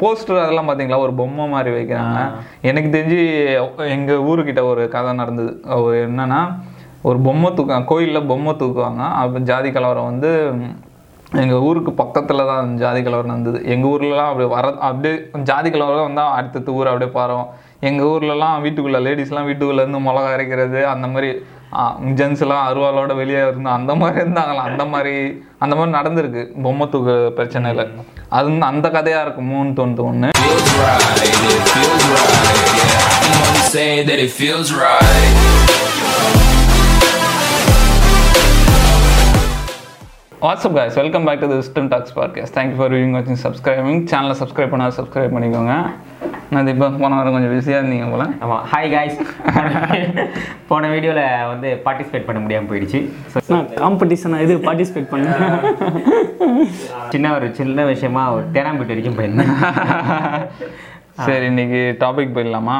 Poster அதெல்லாம் பார்த்தீங்களா ஒரு பொம்மை மாதிரி வைக்கிறாங்க. எனக்கு தெரிஞ்சு எங்கள் ஊருக்கிட்ட ஒரு கதை நடந்தது. என்னன்னா ஒரு பொம்மை தூக்க கோயிலில் பொம்மை தூக்குவாங்க. அப்போ ஜாதி கலவரம் வந்து எங்கள் ஊருக்கு பக்கத்தில் தான் ஜாதி கலவரம் நடந்தது. எங்கள் ஊர்லலாம் அப்படி வர அப்படியே ஜாதி கலவரம் வந்தால் அடுத்தடுத்த ஊர் அப்படியே பரவும் எங்கள் ஊர்லலாம் வீட்டுக்குள்ளே லேடிஸ்லாம் வீட்டுக்குள்ளே இருந்து மிளகா அரைக்கிறது அந்த மாதிரி ஜென்ஸ்லாம் அருவாளோட வெளியே இருந்தோம் அந்த மாதிரி இருந்தாங்களாம். அந்த மாதிரி அந்த மாதிரி நடந்திருக்கு பொம்மை தூக்கு பிரச்சனையில். அது வந்து அந்த கதையாக இருக்குமோன்னு தோணுது ஒன்று what's up guys welcome back to the Wisdom Talks podcast thank you for viewing வாட்சிங் சப்ஸ்கிரைபிங் சேனலை சப்ஸ்கிரைப் பண்ணால் சப்ஸ்கிரைப் பண்ணிக்கோங்க. நான் இப்போ போன வாரம் கொஞ்சம் பிஸியாக இருந்தீங்க போல. ஆமாம் ஹாய் காய்ஸ் போன வீடியோவில் வந்து பார்ட்டிசிபேட் பண்ண முடியாமல் போயிடுச்சு. So, காம்படிஷனாக இது பார்ட்டிசிபேட் பண்ணேன் சின்ன ஒரு சின்ன விஷயமா ஒரு தேனாம்பேட்டு வரைக்கும் போயிருந்தேன். சரி இன்னைக்கு டாபிக் போயிடலாமா?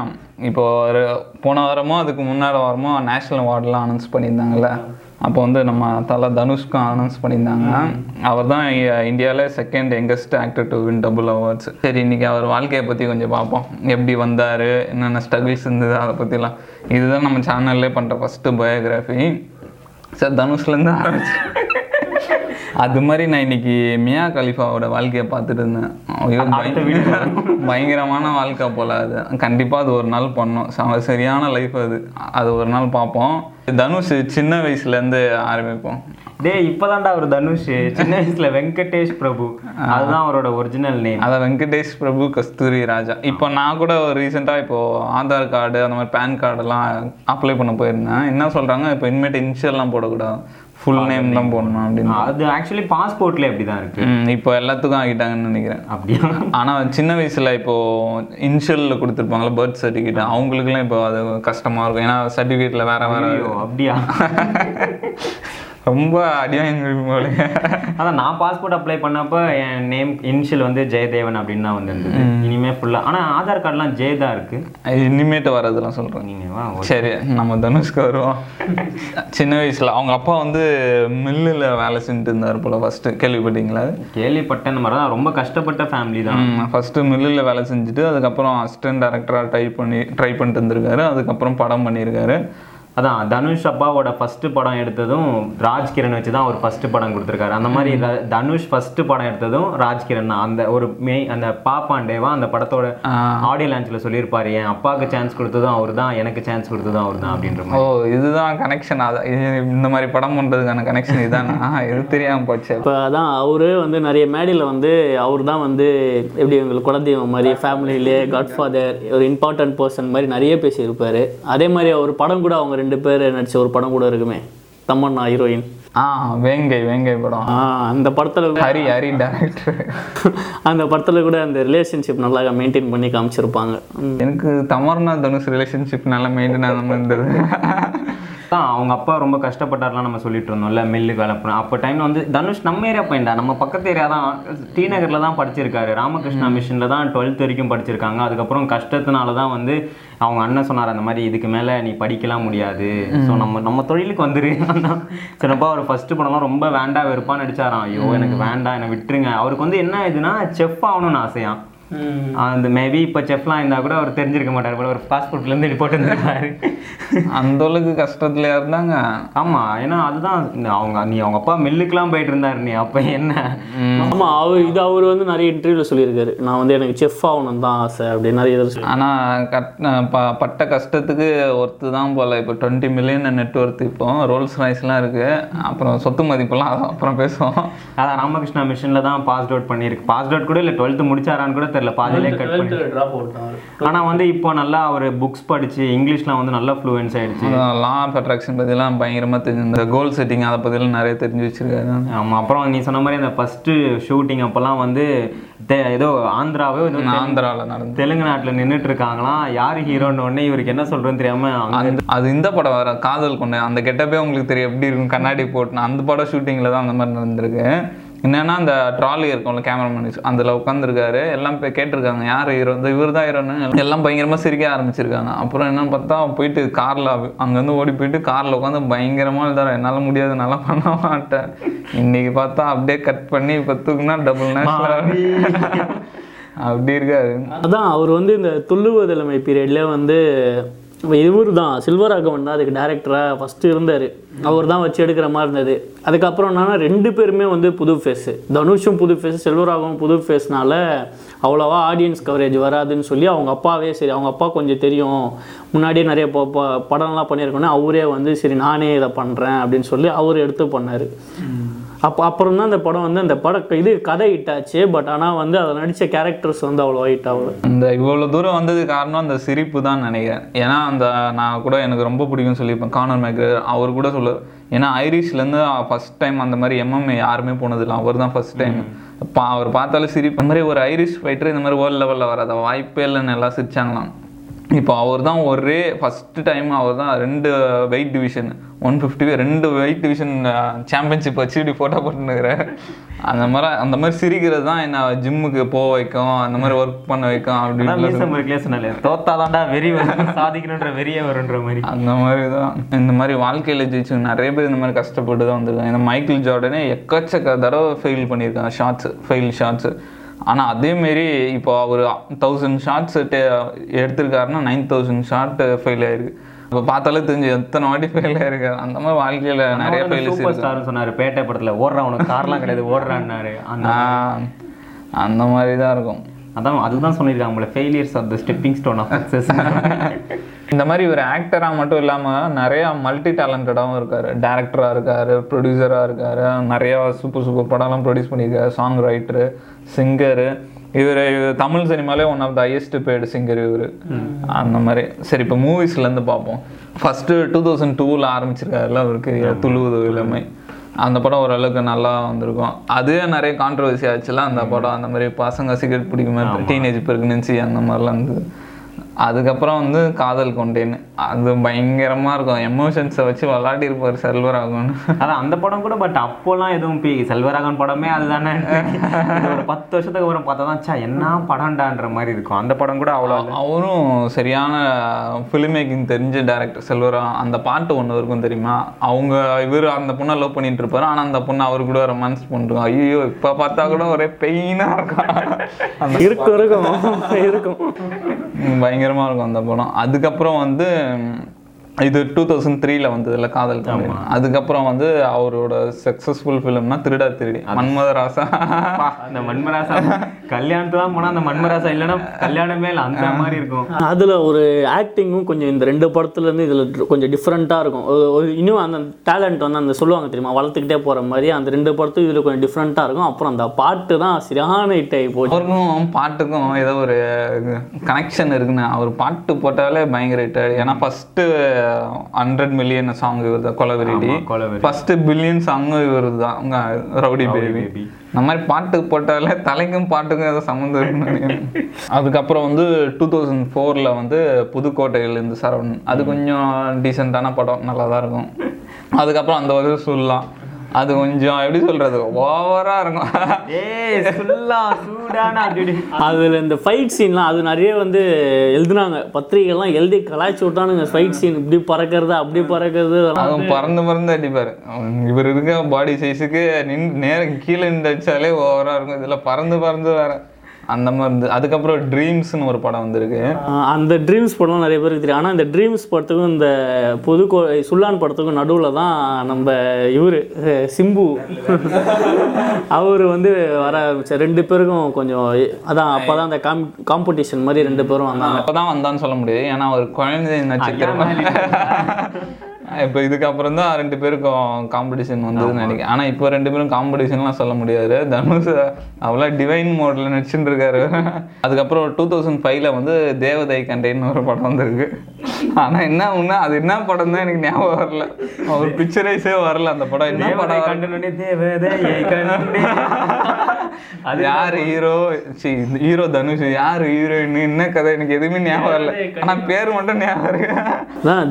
இப்போ ஒரு போன வாரமோ அதுக்கு முன்னாடி வாரமோ நேஷ்னல் அவார்ட்லாம் அனௌன்ஸ் பண்ணியிருந்தாங்கல்ல. அப்போ வந்து நம்ம தலை தனுஷ்க்கும் அனௌன்ஸ் பண்ணியிருந்தாங்க. அவர் தான் இந்தியாவில் second youngest actor to win double awards சரி இன்னைக்கு அவர் வாழ்க்கையை பற்றி கொஞ்சம் பார்ப்போம். எப்படி வந்தார் என்னென்ன ஸ்ட்ரகிள்ஸ் இருந்தது அதை பற்றிலாம் இதுதான் நம்ம சேனல்லே பண்ணுற ஃபஸ்ட்டு பயோகிராஃபி சார் தனுஷ்லேருந்து ஆரம்பிச்சு அது மாதிரி நான் இன்னைக்கு மியா கலிஃபாவோட வாழ்க்கையை பார்த்துட்டு இருந்தேன். பயங்கரமான வாழ்க்கை போல அது. கண்டிப்பாக அது ஒரு நாள் பண்ணோம். சரியான லைஃப் அது. அது ஒரு நாள் பார்ப்போம். தனுஷ் சின்ன வயசுலேருந்து ஆரம்பிப்போம். டேய் இப்போதான்டா ஒரு தனுஷ். சின்ன வயசுல வெங்கடேஷ் பிரபு. அதுதான் அவரோட ஒரிஜினல் நேம் அதை வெங்கடேஷ் பிரபு கஸ்தூரி ராஜா. இப்போ நான் கூட ரீசெண்டாக இப்போ ஆதார் கார்டு அந்த மாதிரி பேன் கார்டெல்லாம் அப்ளை பண்ண போயிருந்தேன். என்ன சொல்கிறாங்க இப்போ இனிமேட்டு இனிஷியல்லாம் போடக்கூடாது. ஃபுல் நேம் தான் போடணும் அப்படின்னு. அது ஆக்சுவலி பாஸ்போர்ட்ல அப்படிதான் இருக்கு. இப்போ எல்லாத்துக்கும் ஆகிட்டாங்கன்னு நினைக்கிறேன். அப்படியா? ஆனா சின்ன வயசுல இப்போ இன்ஷியல்ல கொடுத்துருப்பாங்களா பர்த் சர்டிஃபிகேட் அவங்களுக்குலாம் இப்போ அது கஷ்டமா இருக்கும். ஏன்னா சர்டிஃபிகேட்ல வேற வேற ஐயோ அப்படியா? ரொம்ப அடியாங்க அதான் நான் பாஸ்போர்ட் அப்ளை பண்ணப்ப என் நேம் இனிஷியல் வந்து ஜெயதேவன் அப்படின்னு தான் வந்திருந்தது. இனிமே ஃபுல்லா ஆனா ஆதார் கார்டுலாம் ஜெய தான் இருக்கு. இனிமேட்டு வரதெல்லாம் சொல்றேன் நீங்க வா சரி நம்ம தனுஷ்க்கு வருவோம். சின்ன வயசுல அவங்க அப்பா வந்து மில்லுல வேலை செஞ்சுட்டு இருந்தார் போல ஃபர்ஸ்ட் கேள்விப்பட்டீங்களா கேள்விப்பட்ட இந்த மாதிரி தான். ரொம்ப கஷ்டப்பட்ட ஃபேமிலி தான். ஃபர்ஸ்ட் மில்லில் வேலை செஞ்சுட்டு அதுக்கப்புறம் அசிஸ்டன்ட் டைரக்டராக ட்ரை பண்ணி ட்ரை பண்ணிட்டு இருந்திருக்காரு. அதுக்கப்புறம் படம் பண்ணியிருக்காரு. அதான் தனுஷ் அப்பாவோட ஃபர்ஸ்ட் படம் எடுத்ததும் ராஜ்கிரண் வச்சு தான் ஒரு ஃபர்ஸ்ட் படம் கொடுத்துருக்காரு. அந்த மாதிரி தனுஷ் ஃபர்ஸ்ட் படம் எடுத்ததும் ராஜ்கிரண் தான். அந்த ஒரு மெய் அந்த பாப்பாண்டேவா அந்த படத்தோட ஆடியோ லான்ச்சில் சொல்லியிருப்பாரு என் அப்பாவுக்கு சான்ஸ் கொடுத்ததும் அவர் தான் எனக்கு சான்ஸ் கொடுத்ததும் அவர் தான் அப்படின்ற ஓ மாதிரி இதுதான் கனெக்ஷன் அதான் இந்த மாதிரி படம் பண்ணுறதுக்கான கனெக்ஷன் இதானா? இது தெரியாமல் போச்சு. இப்போ அதான் அவரு வந்து நிறைய மேடையில் வந்து அவர் தான் வந்து எப்படி எங்களுக்கு குலதெய்வம் மாதிரி ஃபேமிலியிலே காட்ஃபாதர் ஒரு இம்பார்ட்டன்ட் பர்சன் மாதிரி நிறைய பேசியிருப்பாரு. அதே மாதிரி அவர் படம் கூட அவங்க ரெண்டு பேர் நடிச்ச ஒரு படம் கூட இருக்குமே. தமன்னா ஹீரோயின். ஆ வேங்கை வேங்கை படம். ஆ அந்த படத்தில் ஹரி ஹரி டேரக்டர் அந்த படத்தில் கூட அந்த ரிலேஷன்ஷிப் நல்லா மெயின்டைன் பண்ணி காமிச்சிருப்பாங்க. எனக்கு தமர்னா தனுஷ் ரிலேஷன்ஷிப் நல்லா மெயின்டைன் மாதிரி இருந்தது. தான் அவங்க அப்பா ரொம்ப கஷ்டப்பட்டார்லாம் நம்ம சொல்லிட்டு இருந்தோம்ல மில்லுக்கு பண்ண அப்போ டைம்ல வந்து தனுஷ் நம்ம ஏரியா பையன்டா நம்ம பக்கத்து ஏரியா தான். டி நகர்ல தான் படிச்சிருக்காரு. ராமகிருஷ்ணா மிஷன்ல தான் டுவெல்த் வரைக்கும் படிச்சிருக்காங்க. அதுக்கப்புறம் கஷ்டத்தினால தான் வந்து அவங்க அண்ணன் சொன்னார் அந்த மாதிரி இதுக்கு மேல நீ படிக்கலாம் முடியாது. ஸோ நம்ம நம்ம தொழிலுக்கு வந்துரு. சின்னப்பா அவர் ஃபர்ஸ்ட் படம்லாம் ரொம்ப வேண்டா வெறுப்பான்னு நடிச்சாராம். ஐயோ எனக்கு வேண்டாம் என்னை விட்டுருங்க. அவருக்கு வந்து என்ன இதுனா செஃப் ஆகணும்னு ஆசையா அந்த மேபி இப்போ செஃப்லாம் இருந்தால் கூட அவர் தெரிஞ்சிருக்க மாட்டார் போல ஒரு பாஸ்போர்ட்லேருந்து போட்டு இருந்திருக்காரு அந்த அளவுக்கு கஷ்டத்துலயா இருந்தாங்க. ஆமா ஏன்னா அதுதான் அவங்க நீ அவங்க அப்பா மில்லுக்குலாம் போயிட்டு இருந்தாரு நீ அப்ப என்ன? ஆமா அவர் இது அவர் வந்து நிறைய இன்டர்வியூல சொல்லியிருக்காரு. நான் வந்து எனக்கு செஃப் ஆகணும் தான் ஆசை அப்படி நிறைய இதில் சொல்லி ஆனா கட் ப பட்ட கஷ்டத்துக்கு ஒர்த்து தான் போல. இப்போ டுவெண்ட்டி மில்லியன் நெட் ஒர்த் இப்போ ரோல்ஸ் ராய்ஸ்லாம் இருக்கு. அப்புறம் சொத்து மதிப்பெல்லாம் அது அப்புறம் பேசுவோம். அதான் ராமகிருஷ்ணா மிஷன்ல தான் பாஸ் அவுட் பண்ணியிருக்கு. பாஸ் அவுட் கூட இல்லை டுவெல்த் முடிச்சாரான்னு கூட தெரியல பாதியிலே கட் பண்ணி ட்ராப் போட்டார் ஆனா வந்து இப்போ நல்லா அவர் புக்ஸ் படிச்சு இங்கிலீஷ்லாம் வந்து நல்லா ஃப்ளூயன்ஸ் ஆயிடுச்சு. லா ஆஃப் அட்ராக்ஷன் பற்றிலாம் பயங்கரமாக தெரிஞ்சு இந்த கோல் செட்டிங் அதை பற்றிலாம் நிறைய தெரிஞ்சு வச்சிருக்காரு. ஆமா அப்புறம் நீ சொன்ன மாதிரி அந்த ஃபர்ஸ்ட் ஷூட்டிங் அப்பெல்லாம் வந்து தெ- ஏதோ ஆந்திராவே ஆந்திராவில் நடந்து தெலுங்கு நாட்டுல நின்னுட்டு இருக்காங்களாம் யாரு ஹீரோன்னு உடனே இவருக்கு என்ன சொல்றதுன்னு தெரியாம அங்க அந்த அது இந்த படம் வேற காதல் கொண்டு அந்த கெட்டப்பே உங்களுக்கு தெரியும் எப்படி இருக்கும் கண்ணாடி போட்டுனா அந்த படம் ஷூட்டிங்கில் தான் அந்த மாதிரி நடந்திருக்கு. என்னன்னா அந்த ட்ராலி இருக்கும்ல கேமராமேன் அதில் உட்காந்துருக்காரு எல்லாம் போய் கேட்டிருக்காங்க யார் ஹீரோ இந்த இவர் தான் ஹீரோன்னு எல்லாம் பயங்கரமாக சிரிக்க ஆரம்பிச்சிருக்காங்க. அப்புறம் என்னன்னு பார்த்தா போயிட்டு காரில் அங்கேருந்து ஓடி போயிட்டு காரில் உட்காந்து பயங்கரமாக எழுதாரு என்னால் முடியாது நல்லா பண்ண மாட்டேன். இன்னைக்கு பார்த்தா அப்படியே கட் பண்ணி இப்போ தூக்குனா டபுள் நேஷனல் அப்படி இருக்காரு. அதான் அவர் வந்து இந்த துள்ளுவதலைமை பீரியட்ல வந்து இவர் தான். சில்வராகவன் தான் அதுக்கு டேரக்டராக ஃபஸ்ட்டு இருந்தார். அவர் தான் வச்சு எடுக்கிற மாதிரி இருந்தது. அதுக்கப்புறம் என்னன்னா ரெண்டு பேருமே வந்து புது ஃபேஸு தனுஷும் புது ஃபேஸ் செல்வராகவும் புது ஃபேஸ்னால அவ்வளோவா ஆடியன்ஸ் கவரேஜ் வராதுன்னு சொல்லி அவங்க அப்பாவே சரி அவங்க அப்பா கொஞ்சம் தெரியும். முன்னாடியே நிறைய ப- ப- படம்லாம் பண்ணியிருக்கோன்னே அவரே வந்து சரி நானே இதை பண்ணுறேன் அப்படின்னு சொல்லி அவர் எடுத்து பண்ணார். அப்போ அப்புறம் தான் அந்த படம் வந்து அந்த படம் இது கதை ஹிட் ஆச்சு பட் ஆனால் வந்து அதில் நடித்த கேரக்டர்ஸ் வந்து அவ்வளோ ஹிட் ஆகல. இந்த இவ்வளோ தூரம் வந்தது காரணம் அந்த சிரிப்பு தான் நினைக்கிறேன். ஏன்னா அந்த நான் கூட எனக்கு ரொம்ப பிடிக்கும்னு சொல்லியிருப்பேன். கானர் மேக்கர் அவர் கூட சொல்லுவார் ஏன்னா ஐரிஷ்லேருந்து ஃபர்ஸ்ட் டைம் அந்த மாதிரி எம்எம்ஏ யாருமே போனதில்லை. அவர் தான் ஃபர்ஸ்ட் டைம் பா அவர் பார்த்தாலும் சிரிப்பு. இந்த மாதிரி ஒரு ஐரிஷ் ஃபைட்டர் இந்த மாதிரி வேர்ல்டு லெவலில் வராத வாய்ப்பே இல்லைன்னு எல்லாம் சிரிச்சாங்களாம். இப்போ அவர் தான் ஒரே ஃபஸ்ட்டு டைம் அவர் தான் ரெண்டு வெயிட் டிவிஷன் ஒன் ஃபிஃப்டி ரெண்டு வெயிட் டிவிஷன் சாம்பியன்ஷிப் வச்சு இப்படி ஃபோட்டோ போட்டுனுக்குறேன் அந்த மாதிரி அந்த மாதிரி சிரிக்கிறது தான் என்ன ஜிம்முக்கு போக வைக்கும் அந்த மாதிரி ஒர்க் பண்ண வைக்கும் அப்படின்னு சொன்னாலே தோத்தாதான்டா வெறி வரும் சாதிக்கணுன்ற வெறியே வருன்ற மாதிரி. அந்த மாதிரி தான். இந்த மாதிரி வாழ்க்கையில் ஜெயிச்சு நிறைய பேர் இந்த மாதிரி கஷ்டப்பட்டு தான் வந்திருக்காங்க. இந்த மைக்கேல் ஜார்டனே எக்கச்சக்க தடவை ஃபெயில் பண்ணியிருக்காங்க ஷார்ட்ஸ் ஃபெயில் ஷார்ட்ஸ் ஆனால் அதேமாரி இப்போ அவர் தௌசண்ட் ஷார்ட்ஸ் எடுத்திருக்காருன்னா நைன் தௌசண்ட் ஷார்ட் ஃபெயில் ஆயிருக்கு. இப்போ பார்த்தாலே தெரிஞ்சு எத்தனை வாட்டி ஃபெயில் ஆயிருக்காரு அந்த மாதிரி வாழ்க்கையில் நிறைய ஃபெயில்ஸ் சூப்பர் ஸ்டார்னு சொன்னாரு பேட்டை படத்துல ஓடுறான் உனக்கு கார்லாம் கிடையாது ஓடுறான்னாரு. அந்த அந்த மாதிரி தான் இருக்கும். அதான் அதுதான் சொல்லியிருக்காங்க உங்களை failures of the stepping stone of success இந்த மாதிரி ஒரு ஆக்டராக மட்டும் இல்லாமல் நிறையா மல்டி டேலண்டடாகவும் இருக்கார். டேரக்டராக இருக்கார் ப்ரொடியூசராக இருக்கார். நிறையா சூப்பர் சூப்பர் படம்லாம் ப்ரொடியூஸ் பண்ணியிருக்காரு. சாங் ரைட்டரு சிங்கரு இவர் Tamil சினிமாலே one of the highest paid singer இவர். அந்த மாதிரி. சரி இப்போ மூவிஸ்லேருந்து பார்ப்போம். ஃபஸ்ட்டு டூ தௌசண்ட் டூவில் ஆரம்பிச்சிருக்காருல அவருக்கு? துளுவது இளமை அந்த படம் ஓரளவுக்கு நல்லா வந்திருக்கும். அதுவே நிறைய கான்ட்ரவர்சி ஆச்சுல அந்த படம் அந்த மாதிரி பசங்க சிகரெட் பிடிக்குமே டீனேஜ் பிரெக்னன்சி அந்த மாதிரிலாம் இருந்தது. அதுக்கப்புறம் வந்து காதல் கொண்டேன் அது பயங்கரமா இருக்கும். எமோஷன்ஸை வச்சு விளாடி இருப்பார் செல்வராகவன். அதான் அந்த படம் கூட பட் அப்போலாம் எதுவும் பி செல்வராகவன் படமே அதுதானே. ஒரு பத்து வருஷத்துக்கு அப்புறம் பார்த்தா தான் ச்சா என்ன படம்டான்ற மாதிரி இருக்கும். அந்த படம் கூட அவ்வளோ அவரும் சரியான ஃபிலிம் மேக்கிங் தெரிஞ்ச டேரக்டர் செல்வரா அந்த பாட்டு ஒன்று இருக்கும் தெரியுமா? அவங்க இவர் அந்த பொண்ணை லவ் பண்ணிட்டு இருப்பாரு. ஆனால் அந்த பொண்ணு அவர் கூட ரொமான்ஸ் பண்ணுறோம் ஐயோ இப்போ பார்த்தா கூட ஒரே பெயினாக இருக்கும் இருக்கும் இருக்கும். இருக்கும். ம், பயங்கரமா இருக்கும் அந்த படம். அதுக்கப்புறம் வந்து ம், இது டூ தௌசண்ட் த்ரீல வந்ததுல காதல் அதுக்கப்புறம் வந்து அவரோட சக்சஸ்ஃபுல் ஃபிலிம்னா திருடா திருடி மன்மதராசா. பா, இந்த மன்மராசா கல்யாணத்துக்கு தான் போனா அந்த மன்மராசா இல்லைன்னா கல்யாணமே இல்லை அந்த மாதிரி இருக்கும். அதில் ஒரு ஆக்டிங்கும் கொஞ்சம் இந்த ரெண்டு படத்துலேருந்து இதில் கொஞ்சம் டிஃப்ரெண்ட்டாக இருக்கும். இன்னும் அந்த டேலண்ட் வந்து அந்த சொல்லுவாங்க தெரியுமா? வளர்த்துக்கிட்டே போகிற மாதிரி அந்த ரெண்டு படத்தும் இதில் கொஞ்சம் டிஃப்ரெண்ட்டாக இருக்கும். அப்புறம் அந்த பாட்டு தான் சரியான ஹிட் ஆகி போச்சு. அவருக்கும் பாட்டுக்கும் ஏதோ ஒரு கனெக்ஷன் இருக்குன்னு அவர் பாட்டு போட்டாலே பயங்கர ஹிட் ஏன்னா ஃபர்ஸ்ட் ஹண்ட்ரட் மில்லியன் சாங் இவர் தான் கொலவெரிடி. ஃபர்ஸ்ட் பில்லியன் சாங்கும் இவர் தான் ரவுடி பேபி. இந்த மாதிரி பாட்டு போட்டாலே தலைக்கும் பாட்டுக்கும் ஏதோ சம்மந்தம் இருக்குன்னு. அதுக்கப்புறம் வந்து டூ தௌசண்ட் ஃபோரில் வந்து புதுக்கோட்டையிலேருந்து சரவணன் அது கொஞ்சம் டீசெண்டான படம் நல்லா தான் இருக்கும் அதுக்கப்புறம் அந்த ஒரு சொல்லலாம் அது கொஞ்சம் எப்படி சொல்றது ஓவரா இருக்கும். அதில் இந்த ஃபைட் சீன்லாம் அது நிறைய வந்து எழுதுனாங்க. பத்திரிகைலாம் எழுதி கலாய்ச்சி விட்டானுங்க. ஃபைட் சீன் இப்படி பறக்கிறது அப்படி பறக்கிறது அவன் பறந்து பறந்து அடிப்பாரு இவர் இருக்க பாடி சைஸுக்கு நின் நேரம் கீழே நின்று அடிச்சாலே ஓவரா இருக்கும். இதுல பறந்து பறந்து வேற. அந்த மாதிரி இருந்து அதுக்கப்புறம் ட்ரீம்ஸ்னு ஒரு படம் வந்திருக்கு. அந்த ட்ரீம்ஸ் படம் நிறைய பேருக்கு தெரியும். ஆனால் இந்த ட்ரீம்ஸ் படத்துக்கும் இந்த புதுக்கோ சுல்லான் படத்துக்கும் நடுவில் தான் நம்ம இவர் சிம்பு. அவர் வந்து வர ஆரம்பிச்சார். ரெண்டு பேருக்கும் கொஞ்சம் அதான் அப்போ தான் அந்த காம் காம்படிஷன் மாதிரி ரெண்டு பேரும் வந்தாங்க. அப்பதான் வந்தான்னு சொல்ல முடியாது. ஏன்னா ஒரு குழந்தை நட்சத்திரம். இப்போ இதுக்கப்புறம் தான் ரெண்டு பேருக்கும் காம்படிஷன் வந்ததுன்னு நினைக்கிறேன். ஆனா இப்போ ரெண்டு பேரும் காம்படிஷன்லாம் சொல்ல முடியாது. தனுஷ் அவ்வளோ டிவைன் மோட்ல நடிச்சுட்டு இருக்காரு. அதுக்கப்புறம் டூ தௌசண்ட் ஃபைவ்ல வந்து தேவதை கண்டேன்னு ஒரு படம் வந்திருக்கு. ஆனா என்ன ஒண்ணு அது என்ன படம் தான் எனக்கு ஞாபகம் வரல. ஒரு பிக்சரைஸே வரல அந்த படம். என்ன படம் அது யார் ஹீரோ ஹீரோ தனுஷ் யார் ஹீரோயின் என்ன கதை? எனக்கு எதுவுமே ஞாபகம் வரல. ஆனா பேர் மட்டும் ஞாபகம் இருக்கு.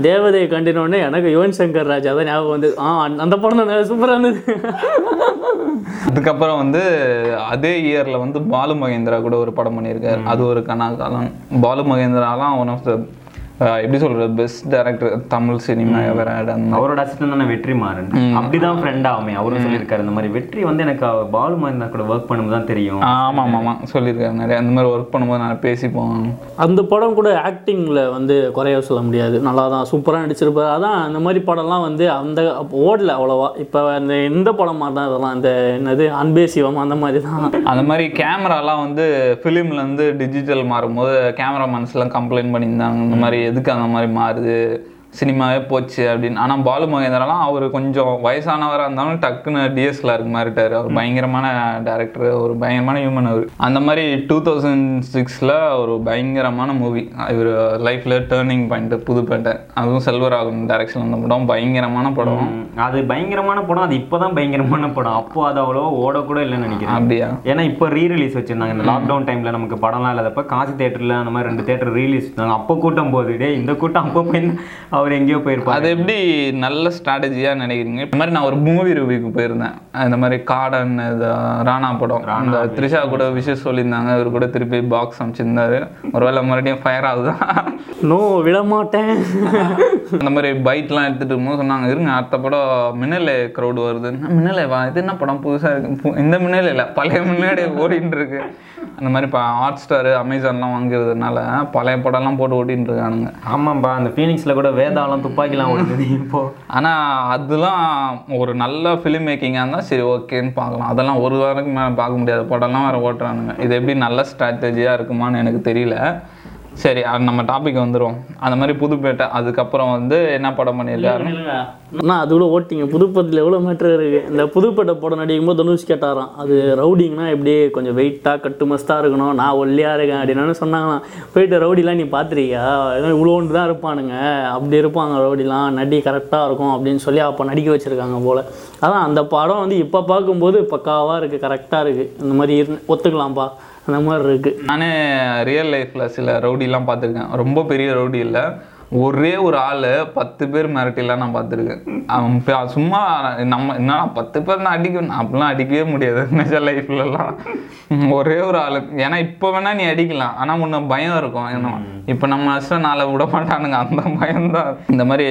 தேவதையை கண்டினோடனே எனக்கு யுவன் சங்கர் ராஜா தான் ஞாபகம் வந்து ஆ அந்த- படம் தான் சூப்பராக இருந்தது அதுக்கப்புறம் வந்து அதே இயர்ல வந்து பாலு மகேந்திரா கூட ஒரு படம் பண்ணியிருக்காரு. அது ஒரு கனாகாலம் பாலு மகேந்திராலாம் ஒன் ஆஃப் த எப்படி சொல்கிறது பெஸ்ட் டேரக்டர் தமிழ் சினிமா அந்த மாதிரி அவரோட அசிஸ்டன்ட் தானே வெற்றி மாறன். அப்படிதான் ஃப்ரெண்ட் ஆகுமே. அவரும் சொல்லியிருக்காரு இந்த மாதிரி வெற்றி வந்து எனக்கு பாலு மகேந்திரா கூட ஒர்க் பண்ணும்போது தான் தெரியும். ஆமாம் ஆமாம் சொல்லியிருக்காரு நிறைய. அந்த மாதிரி ஒர்க் பண்ணும்போது நான் பேசிப்போம். அந்த படம் கூட ஆக்டிங்கில் வந்து குறைய சொல்ல முடியாது. நல்லா தான் சூப்பராக நடிச்சிருப்பாரு. அதான் அந்த மாதிரி படம்லாம் வந்து அந்த ஓடல அவ்வளோவா. இப்போ அந்த இந்த படம் மாதிரி தான் இதெல்லாம் இந்த என்னது அன்பே சிவம் அந்த மாதிரி தான். அந்த மாதிரி கேமராலாம் வந்து ஃபிலிம்ல இருந்து டிஜிட்டல் மாறும்போது கேமராமேன்ஸ்லாம் கம்ப்ளைண்ட் பண்ணியிருந்தாங்க. இந்த மாதிரி எதுக்கு அந்த மாதிரி மாறுது? சினிமாவே போச்சு அப்படின்னு. ஆனால் பாலு மகேந்திரலாம் அவர் கொஞ்சம் வயசானவராக இருந்தாலும் டக்குன்னு டிஎஸ்எல்ஆருக்கு மாறிட்டார். அவர் பயங்கரமான டேரக்டர் ஒரு பயங்கரமான ஹியூமன் அவர். அந்த மாதிரி டூ தௌசண்ட் சிக்ஸில் ஒரு பயங்கரமான மூவி இவர் லைஃப்பில் டேர்னிங் பாயிண்ட் புதுப்பேட்டை அதுவும் செல்வராகவன் டைரக்ஷன் அந்த படம் பயங்கரமான படம். அது பயங்கரமான படம். அது இப்போதான் பயங்கரமான படம். அப்போ அது அவ்வளோவா ஓடக்கூட இல்லைன்னு நினைக்கிறேன். அப்படியா? ஏன்னா இப்போ ரீ ரிலீஸ் வச்சிருந்தாங்க. இந்த லாக்டவுன் டைம்ல நமக்கு படம்லாம் இல்லாதப்ப காசி தேட்டர்ல அந்த மாதிரி ரெண்டு தேட்டர் ரீலீஸ் வச்சாங்க அப்போ கூட்டம் போகுது. டேய் இந்த கூட்டம் அப்போ போய் அவர் எங்கேயோ போயிருப்பாரு. அது எப்படி நல்ல ஸ்ட்ராட்டஜியாக நினைக்கிறீங்க? இந்த மாதிரி நான் ஒரு மூவி ரிவ்யூக்கு போயிருந்தேன். இந்த மாதிரி காடன் இது ராணா படம். இந்த த்ரிஷா கூட விஷயம் சொல்லியிருந்தாங்க. இவர் கூட திருப்பி பாக்ஸ் அமைச்சிருந்தாரு. ஒருவேளை மறுபடியும் ஃபயர் ஆகுதா? நோ விடமாட்டேன். அந்த மாதிரி பைட்லாம் எடுத்துட்டு இருக்கும்போது சொன்னாங்க இருங்க அடுத்த படம் மின்னலே க்ரௌடு வருது என்ன மின்னலே வா இது என்ன படம்? புதுசாக இருக்கு. இந்த மின்னலே இல்லை பழைய முன்னாடி ஓடிட்டு இருக்கு. அந்த மாதிரி இப்போ ஹாட் ஸ்டார் அமேசான்லாம் வாங்குறதுனால பழைய படம்லாம் போட்டு ஓட்டின்னு இருக்கானுங்க. ஆமாம்பா அந்த ஃபீனிக்ஸ்ல கூட வேதாளம் துப்பாக்கிலாம் ஓடுது இப்போ. ஆனால் அதெல்லாம் ஒரு நல்ல ஃபிலிம் மேக்கிங்காக இருந்தால் சரி ஓகேன்னு பார்க்கலாம். அதெல்லாம் ஒரு வாரத்துக்கு மேலே பார்க்க முடியாது. படம்லாம் வேறு ஓட்டுறானுங்க. இது எப்படி நல்ல ஸ்ட்ராட்டஜியாக இருக்குமான்னு எனக்கு தெரியல. சரி அது நம்ம டாபிக் வந்துடும் அந்த மாதிரி புதுப்பேட்டை அதுக்கப்புறம் வந்து என்ன படம் பண்ணியிருக்காரு? அண்ணா அது கூட ஓட்டிங்க. புதுப்பட்டில் எவ்வளோ மேட்ரு இருக்குது இந்த புதுப்பேட்டை படம் நடிக்கும் போது தனுஷ் கேட்டாராம் அது ரவுடிங்னா எப்படி? கொஞ்சம் வெயிட்டாக கட்டுமஸ்தாக இருக்கணும். நான் ஒல்லியாக இருக்கேன் அப்படின்னு சொன்னாங்களாம். போயிட்டு ரவுடிலாம் நீ பார்த்துருக்கியா? ஏதோ இவ்வளோண்டு தான் இருப்பானுங்க. அப்படி இருப்பாங்க ரவுடிலாம். நடி கரெக்டாக இருக்கும் அப்படின்னு சொல்லி அப்போ நடிக்க வச்சுருக்காங்க போல். அதான் அந்த படம் வந்து இப்போ பார்க்கும்போது பக்காவாக இருக்குது கரெக்டாக இருக்குது இந்த மாதிரி இரு ஒத்துக்கலாம்ப்பா அந்த மாதிரி இருக்குது நானே ரியல் லைஃப்பில் சில ரவுடிலாம் பார்த்துருக்கேன். ரொம்ப பெரிய ரவுடி இல்லை. ஒரே ஒரு ஆள் பத்து பேர் மிரட்டிலாம் நான் பார்த்துருக்கேன். அவன் சும்மா நம்ம என்ன பத்து பேர் நான் அடிக்கணும் அப்படிலாம் அடிக்கவே முடியாது. நிஜ லைஃப்லலாம். ஒரே ஒரு ஆள். ஏன்னா இப்போ வேணால் நீ அடிக்கலாம். ஆனால் முன்ன பயம் இருக்கும். ஏன்னா இப்போ நம்ம அஷ்டம் நாளை விட மாட்டானுங்க. அந்த பயம் தான் இந்த மாதிரி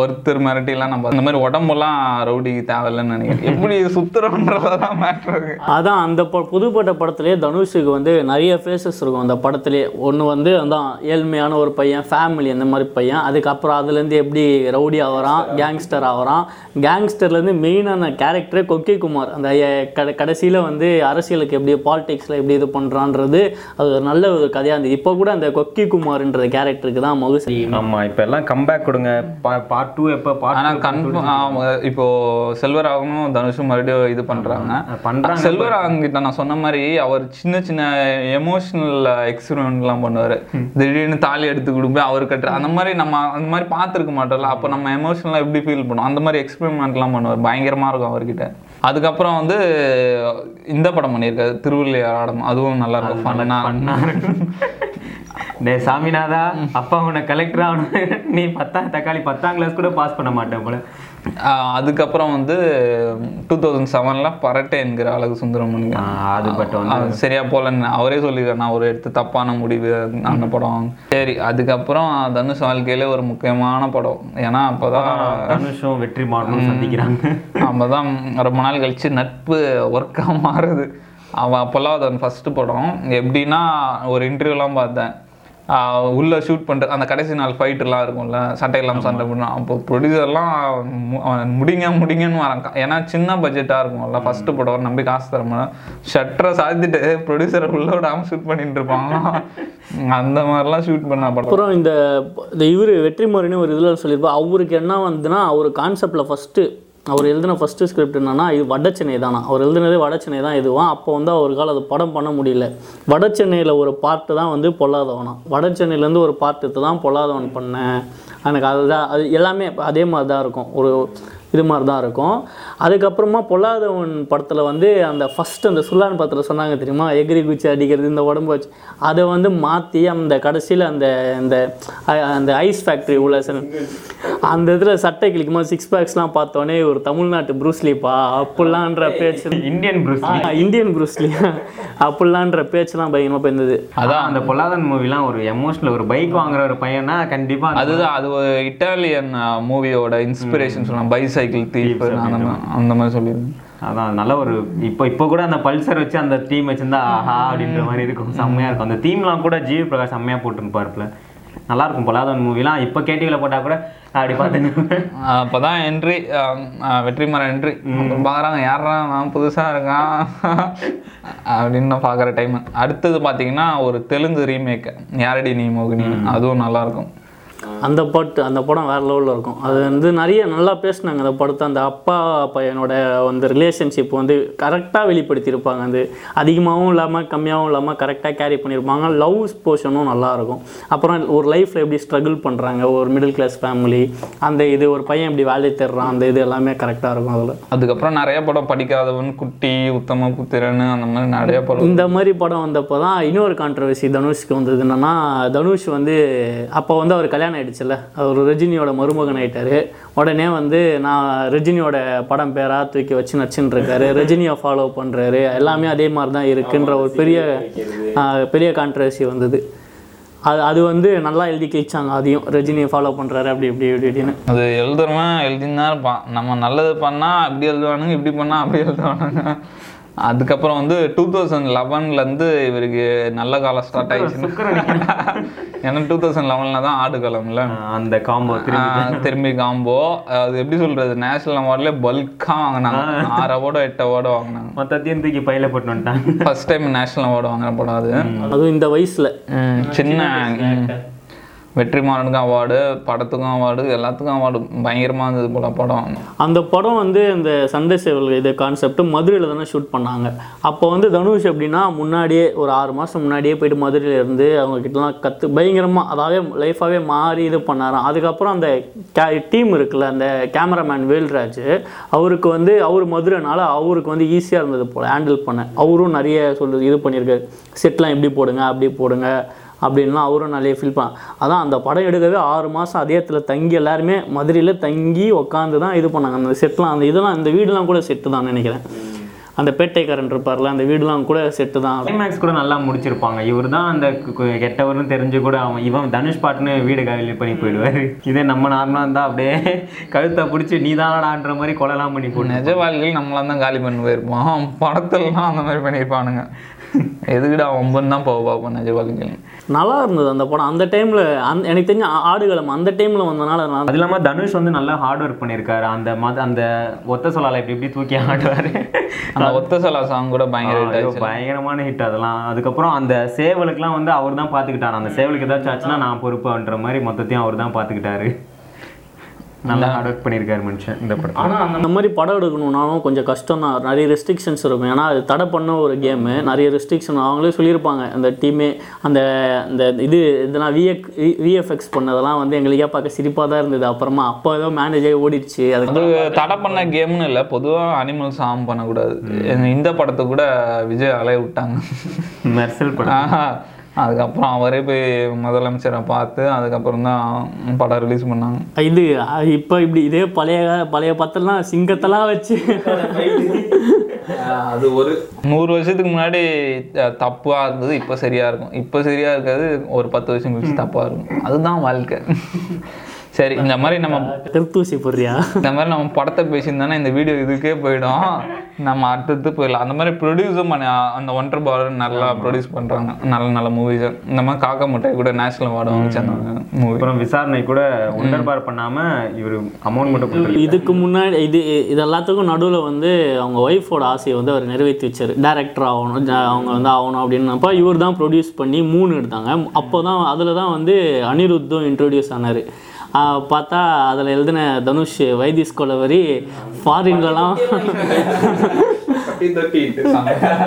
ஒருத்தர் மிரட்டிலாம் நம்ம இந்த மாதிரி உடம்பெல்லாம் ரவுடிக்கு தேவையில்லைன்னு நினைக்கிறேன். எப்படி சுத்துறோன்றதான் மேட்ரு அதான் அந்த ப புதுப்பட்ட படத்துலேயே தனுஷுக்கு வந்து நிறைய ஃபேஸஸ் இருக்கும். அந்த படத்துலேயே ஒன்று வந்து அதான் ஏழ்மையான ஒரு பையன் ஃபேமிலி அந்த மாதிரி பையன். அதுக்கப்புறம் அதுலேருந்து எப்படி ரவுடி ஆகிறான் கேங்ஸ்டர் ஆகிறான். கேங்ஸ்டர்லேருந்து மெயினான கேரக்டரே கொக்கி குமார். அந்த கட கடைசியில் வந்து அரசியலுக்கு எப்படி பாலிடிக்ஸில் எப்படி இது பண்ணுறான்றது அது ஒரு நல்ல ஒரு கதையாக இருந்தது. இப்போ கூட அந்த கொக்கி குமார்ன்ற கேரக்டருக்கு தான் மகுசை ஆமா இப்போ எல்லாம் கம்பேக் கொடுங்க. பார்ட் டூ எப்போ பார்ட் கன்ஃபார்ம் இப்போ செல்வராகவனும் தனுஷும் மறுபடியும் இது பண்றாங்க. பண்றாங்க. செல்வராகவன் கிட்ட நான் சொன்ன மாதிரி அவர் சின்ன சின்ன எமோஷனல் எக்ஸ்பெரிமெண்ட்லாம் பண்ணுவாரு. திடீர்னு தாலி எடுத்து கொடுப்பேன் அவர் கட்டுற அந்த மாதிரி நம்ம அந்த மாதிரி பார்த்துருக்க மாட்டோம்ல. அப்போ நம்ம எமோஷனலாக எப்படி ஃபீல் பண்ணுவோம்? அந்த மாதிரி எக்ஸ்பெரிமெண்ட்லாம் பண்ணுவார். பயங்கரமா இருக்கும் அவர்கிட்ட. அதுக்கப்புறம் வந்து இந்த படம் பண்ணியிருக்காரு. திருவில்லையாடம் அதுவும் நல்லா இருக்கும். ஃபன்னா டே சாமிநாதா அப்பா உன்னை கலெக்டர் ஆகணும். நீ பத்தாம் தக்காளி பத்தாம் கிளாஸ் கூட பாஸ் பண்ண மாட்டேன் போல. அதுக்கப்புறம் வந்து டூ தௌசண்ட் செவனில் பரட்டை என்கிற அழகு சுந்தரமணிங்க ஆஹ் அது பட் வந்து சரியா போலன்னு அவரே சொல்லியிருக்காரு. நான் ஒரு எடுத்து தப்பான முடிவு அந்த படம். சரி அதுக்கப்புறம் தனுஷ் வாழ்க்கையில ஒரு முக்கியமான படம். ஏன்னா அப்போதான் தனுஷும் வெற்றி மாறனும் சந்திக்கிறாங்க. அப்போதான் ரொம்ப நாள் கழிச்சு நட்பு ஒர்க்காக மாறுது. அவன் அப்போல்லாம் அது ஃபஸ்ட்டு படம். எப்படின்னா ஒரு இன்டர்வியூலாம் பார்த்தேன். உள்ள ஷூட் பண்ணுறது அந்த கடைசி நாள் ஃபைட்டுலாம் இருக்கும்ல சட்டையெல்லாம் சண்டை பண்ணுவான் அப்போ ப்ரொடியூசர்லாம் முடிங்க முடிங்கன்னு வரான் ஏன்னா சின்ன பட்ஜெட்டாக இருக்கும்ல ஃபஸ்ட்டு படம் நம்பி காசு தரமா ஷட்டரை சாத்திட்டு ப்ரொடியூசரை உள்ள விடாமல் ஷூட் பண்ணிட்டு இருப்பாங்களாம் அந்த மாதிரிலாம் ஷூட் பண்ண படம் அப்புறம் இந்த இந்த இவர் வெற்றிமாறனே ஒரு இதில் சொல்லியிருப்பா அவருக்கு என்ன வந்துன்னா அவர் கான்செப்டில் ஃபஸ்ட்டு அவர் எழுதின ஃபஸ்ட்டு ஸ்கிரிப்ட் என்னன்னா இது வடச்சென்னை தானா? அவர் எழுதினதே வடச்சென்னை தான் இதுவான் அப்போ வந்து அவருக்கால் அது படம் பண்ண முடியல. வடச்சென்னையில் ஒரு பார்ட்டு தான் வந்து பொல்லாதவனா? வடச்சென்னையிலேருந்து ஒரு பார்ட்டு தான் பொல்லாதவன் பண்ணேன் எனக்கு அதுதான் அது எல்லாமே அதே மாதிரி தான் இருக்கும். ஒரு இது மாதிரி தான் இருக்கும். அதுக்கப்புறமா பொல்லாதவன் படத்தில் வந்து அந்த ஃபஸ்ட் அந்த சுல்லான் படத்தில் சொன்னாங்க தெரியுமா? எகிரி குச்சி அடிக்கிறது இந்த உடம்பு வச்சு. அதை வந்து மாற்றி அந்த கடைசியில் அந்த இந்த அந்த ஐஸ் ஃபேக்ட்ரி உள்ள அந்த இதில் சட்டை கிழிக்கும்போது சிக்ஸ் பேக்ஸ்லாம் பார்த்தோன்னே ஒரு தமிழ்நாட்டு ப்ரூஸ்லிப்பா அப்படிலான்ற பேச்சு. இந்தியன் ப்ரூஸ் ஆ, இந்தியன் ப்ரூஸ்லி அப்படிலான்ற பேச்செல்லாம் பயங்கரமாக போயிருந்தது. அதான் அந்த பொல்லாதன் மூவிலாம் ஒரு எமோஷனல் ஒரு பைக் வாங்குற ஒரு பையனா கண்டிப்பா அந்த- அதுதான் அது ஒரு இட்டாலியன் மூவியோட இன்ஸ்பிரேஷன் சொல்லலாம். பைசைக்கிள் தீப் அந்த மாதிரி அந்த மாதிரி சொல்லியிருந்தேன். அதான் நல்ல ஒரு இப்போ இப்போ கூட அந்த பல்சர் வச்சு அந்த தீம் வச்சிருந்தா ஆஹா அப்படின்ற மாதிரி இருக்கும். செம்மையா இருக்கும். அந்த தீம்லாம் கூட ஜிவி பிரகாஷ் செம்மையா போட்டுருப்பாருல நல்லா இருக்கும் பொல்லாதவன் மூவிலாம் இப்போ கேட்டிவில போட்டா கூட அப்படி பார்த்துன்னு அப்பதான் என்ட்ரி வெற்றிமாறன் என்ட்ரி பார்க்குறாங்க யாரா நான் புதுசா இருக்கான்? அப்படின்னு பார்க்குற டைம் அடுத்தது பார்த்தீங்கன்னா ஒரு தெலுங்கு ரீமேக் யாரடி நீ மோகினி? அதுவும் நல்லா இருக்கும். அந்த பாட்டு அந்த படம் வேறு லெவலில் இருக்கும். அது வந்து நிறைய நல்லா பேசினாங்க அந்த படத்தை. அந்த அப்பா பையனோட அந்த ரிலேஷன்ஷிப் வந்து கரெக்டாக வெளிப்படுத்தியிருப்பாங்க. அது அதிகமாகவும் இல்லாமல் கம்மியாகவும் இல்லாமல் கரெக்டாக கேரி பண்ணியிருப்பாங்க. லவ் போர்ஷனும் நல்லா இருக்கும். அப்புறம் ஒரு லைஃப்பில் எப்படி ஸ்ட்ரகிள் பண்ணுறாங்க ஒரு மிடில் கிளாஸ் ஃபேமிலி அந்த இது ஒரு பையன் எப்படி வேலையை தேடுறான்? அந்த இது எல்லாமே கரெக்டாக இருக்கும் அதில். அதுக்கப்புறம் நிறைய படம் படிக்காதவன் குட்டி உத்தம புத்திரன் அந்த மாதிரி நிறைய படம் இந்த மாதிரி படம் வந்தப்போ தான் இன்னொரு கான்ட்ரவர்சி தனுஷ்க்கு வந்தது. என்னன்னா தனுஷ் வந்து அப்போ வந்து அவர் கல்யாணம் ஆயிடுச்சுல்ல. அவர் ரஜினியோட மருமகன் ஆயிட்டாரு. உடனே வந்து நான் ரஜினியோட படம் பேராக தூக்கி வச்சு நச்சுன்னு இருக்காரு. ரஜினியை ஃபாலோ பண்ணுறாரு எல்லாமே அதே மாதிரி தான் இருக்குன்ற ஒரு பெரிய பெரிய கான்ட்ரவர்சி வந்தது. அது அது வந்து நல்லா எழுதி கிழிச்சாங்க அதையும். ரஜினியை ஃபாலோ பண்ணுறாரு அப்படி இப்படி இப்படி இப்படின்னு. அது எழுதுறவன் எழுதின்னு தான் இருப்பான். நம்ம நல்லது பண்ணா அப்படி எழுதுவானுங்க இப்படி பண்ணா அப்படி எழுதுவானுங்க. அதுக்கப்புறம் வந்து டூ தௌசண்ட் லெவன்லேருந்து இவருக்கு நல்ல காலம் ஸ்டார்ட் ஆயிடுச்சு ஏன்னா டூ தௌசண்ட் லெவனில் தான் ஆடுகளம்ல அந்த காம்போ திரும்பி காம்போ அது எப்படி சொல்றது நேஷனல் அவார்ட்ல பல்கா வாங்கினாங்க. ஆறு அவார்டோ எட்டு அவார்டோ வாங்கினாங்க. மொத்தத்தையும் தூக்கி பையில போட்டு வந்துட்டாங்க. ஃபர்ஸ்ட் டைம் நேஷனல் அவார்டு வாங்குற படம் அது. அதுவும் இந்த வயசில். சின்ன வெற்றிமாறனுக்கும் அவார்டு படத்துக்கும் அவார்டு எல்லாத்துக்கும் அவார்டு பயங்கரமாக இருந்தது போல படம். அந்த படம் வந்து இந்த சண்டை சேவல் இது கான்செப்ட் மதுரையில் தானே ஷூட் பண்ணாங்க. அப்போ வந்து தனுஷ் எப்படின்னா முன்னாடியே ஒரு ஆறு மாதம் முன்னாடியே போயிட்டு மதுரையில் இருந்து அவங்கக்கிட்டலாம் கற்று பயங்கரமாக அதாவே லைஃபாகவே மாறி இது பண்ணாராம். அதுக்கப்புறம் அந்த கே டீம் இருக்குல்ல அந்த கேமராமேன் வேல்ராஜ் அவருக்கு வந்து அவர் மதுரைனால அவருக்கு வந்து ஈஸியாக இருந்தது போல் ஹேண்டில் பண்ண. அவரும் நிறைய சொல்லு இது பண்ணியிருக்காரு. செட்லாம் எப்படி போடுங்க அப்படி போடுங்க. அப்படின்லாம் அவரும் நிறைய ஃபீல் பண்ண அதான் அந்த படம் எடுக்கவே ஆறு மாதம் அதே இடத்துல தங்கி எல்லாருமே மதுரையில் தங்கி உட்காந்து தான் இது பண்ணாங்க. அந்த செட்லாம் அந்த இதெல்லாம் இந்த வீடுலாம் கூட செட்டு தான் நினைக்கிறேன். அந்த பேட்டைக்காரன் இருப்பார்ல அந்த வீடுலாம் கூட செட்டு தான். கிளைமேக்ஸ் கூட நல்லா முடிச்சிருப்பாங்க. இவர் தான் அந்த கெட்டவர்னு தெரிஞ்சு கூட அவன் இவன் தனுஷ் பாட்டுன்னு வீடு காலி பண்ணி போயிடுவாரு. இதே நம்ம நார்மலா இருந்தா அப்படியே கழுத்தை பிடிச்சி நீ தானடான்ற மாதிரி கொலைலாம் பண்ணி போட்டு நிஜ வாழ்க்கையில் நம்மளாம் தான் காலி பண்ணி போயிருப்போம் படத்துலலாம் அந்த மாதிரி பண்ணியிருப்பானுங்க எதுக்குடா ஒம்பன் தான் போக பார்ப்போம் நிஜ வாழ்க்கையில் நல்லா இருந்தது அந்த படம். அந்த டைமில் அந்த எனக்கு தெரிஞ்ச ஆடுகளம் அந்த டைமில் வந்தனால நான் அது இல்லாம தனுஷ் வந்து நல்லா ஹார்ட் ஒர்க் பண்ணியிருக்காரு. அந்த மத அந்த ஒத்த சொல்லால இப்படி இப்படி தூக்கி ஆடுவாரு. அந்த ஒத்த சலா சாங் கூட பயங்கர பயங்கரமான ஹிட் அதெல்லாம். அதுக்கப்புறம் அந்த சேவலுக்குலாம் வந்து அவர் தான் பார்த்துக்கிட்டாரு அந்த சேவலுக்கு ஏதாச்சும் ஆச்சுன்னா நான் பொறுப்புன்ற மாதிரி மொத்தத்தையும் அவர் தான் பார்த்துக்கிட்டாரு நல்லா ஹார்ட் ஒர்க் பண்ணியிருக்காரு மனுஷன் இந்த படத்தில். ஆனால் அந்த மாதிரி படம் எடுக்கணும்னாலும் கொஞ்சம் கஷ்டம் தான் நிறைய ரெஸ்ட்ரிக்ஷன்ஸ் இருக்கும். ஏன்னா அது தடை பண்ண ஒரு கேமு நிறைய ரெஸ்ட்ரிக்ஷன் அவங்களே சொல்லியிருப்பாங்க. அந்த டீமே அந்த அந்த இது இதெல்லாம் விஎக் விஎஃப்எக்ஸ் பண்ணதெல்லாம் வந்து எங்களுக்கே பார்க்க சிரிப்பாக தான் இருந்தது. அப்புறமா அப்போ ஏதோ மேனேஜ் ஓடிடுச்சு. அது அது தடை பண்ண கேம்னு இல்லை. பொதுவாக அனிமல்ஸ் ஆம் பண்ணக்கூடாது. இந்த படத்தை கூட விஜய் அலைய விட்டாங்க. மெர்சல் படம். ஆஹா. அதுக்கப்புறம் அவரே போய் முதலமைச்சரை பார்த்து அதுக்கப்புறம் தான் படம் ரிலீஸ் பண்ணாங்க. இது இப்போ இப்படி இதே பழைய பழைய பத்தெல்லாம் சிங்கத்தெல்லாம் வச்சு. அது ஒரு நூறு வருஷத்துக்கு முன்னாடி அஹ், தப்பா இருந்தது இப்போ சரியா இருக்கும். இப்போ சரியா இருக்காது ஒரு பத்து வருஷம் கழிச்சு தப்பா இருக்கும். அதுதான் வாழ்க்கை. சரி இந்த மாதிரி நம்ம திருத்தூசி போடுறியா? இந்த மாதிரி நம்ம படத்தை பேசியிருந்தோன்னா இந்த வீடியோ இதுக்கே போயிடும். நம்ம அடுத்தது போயிடலாம். அந்த மாதிரி ப்ரொடியூஸும் பண்ண அந்த ஒன்றரை பார் நல்லா ப்ரொடியூஸ் பண்றாங்க. நல்ல நல்ல மூவிஸ் இந்த மாதிரி காக்கா முட்டை கூட நேஷனல் அவார்டு அந்த மூவி அப்புறம் விசாரணை கூட ஒண்டர் பார் பண்ணாம இவர் அமௌண்ட் மட்டும் கொடுத்துருக்காரு. இதுக்கு முன்னாடி இது இது எல்லாத்துக்கும் நடுவில் வந்து அவங்க ஒய்ஃபோட ஆசையை வந்து அவர் நிறைவேற்றி வச்சார். டேரக்டர் ஆகணும் ஜ- அவங்க வந்து ஆகணும் அப்படின்னப்ப இவர் தான் ப்ரொடியூஸ் பண்ணி மூணு எடுத்தாங்க. அப்போ தான் அதில் தான் வந்து அனிருத்தும் இன்ட்ரடியூஸ் ஆனார். பார்த்தா அதில் எழுதின தனுஷ் வைத்திஸ் கொலவரி ஃபாரின்லலாம் தட்டி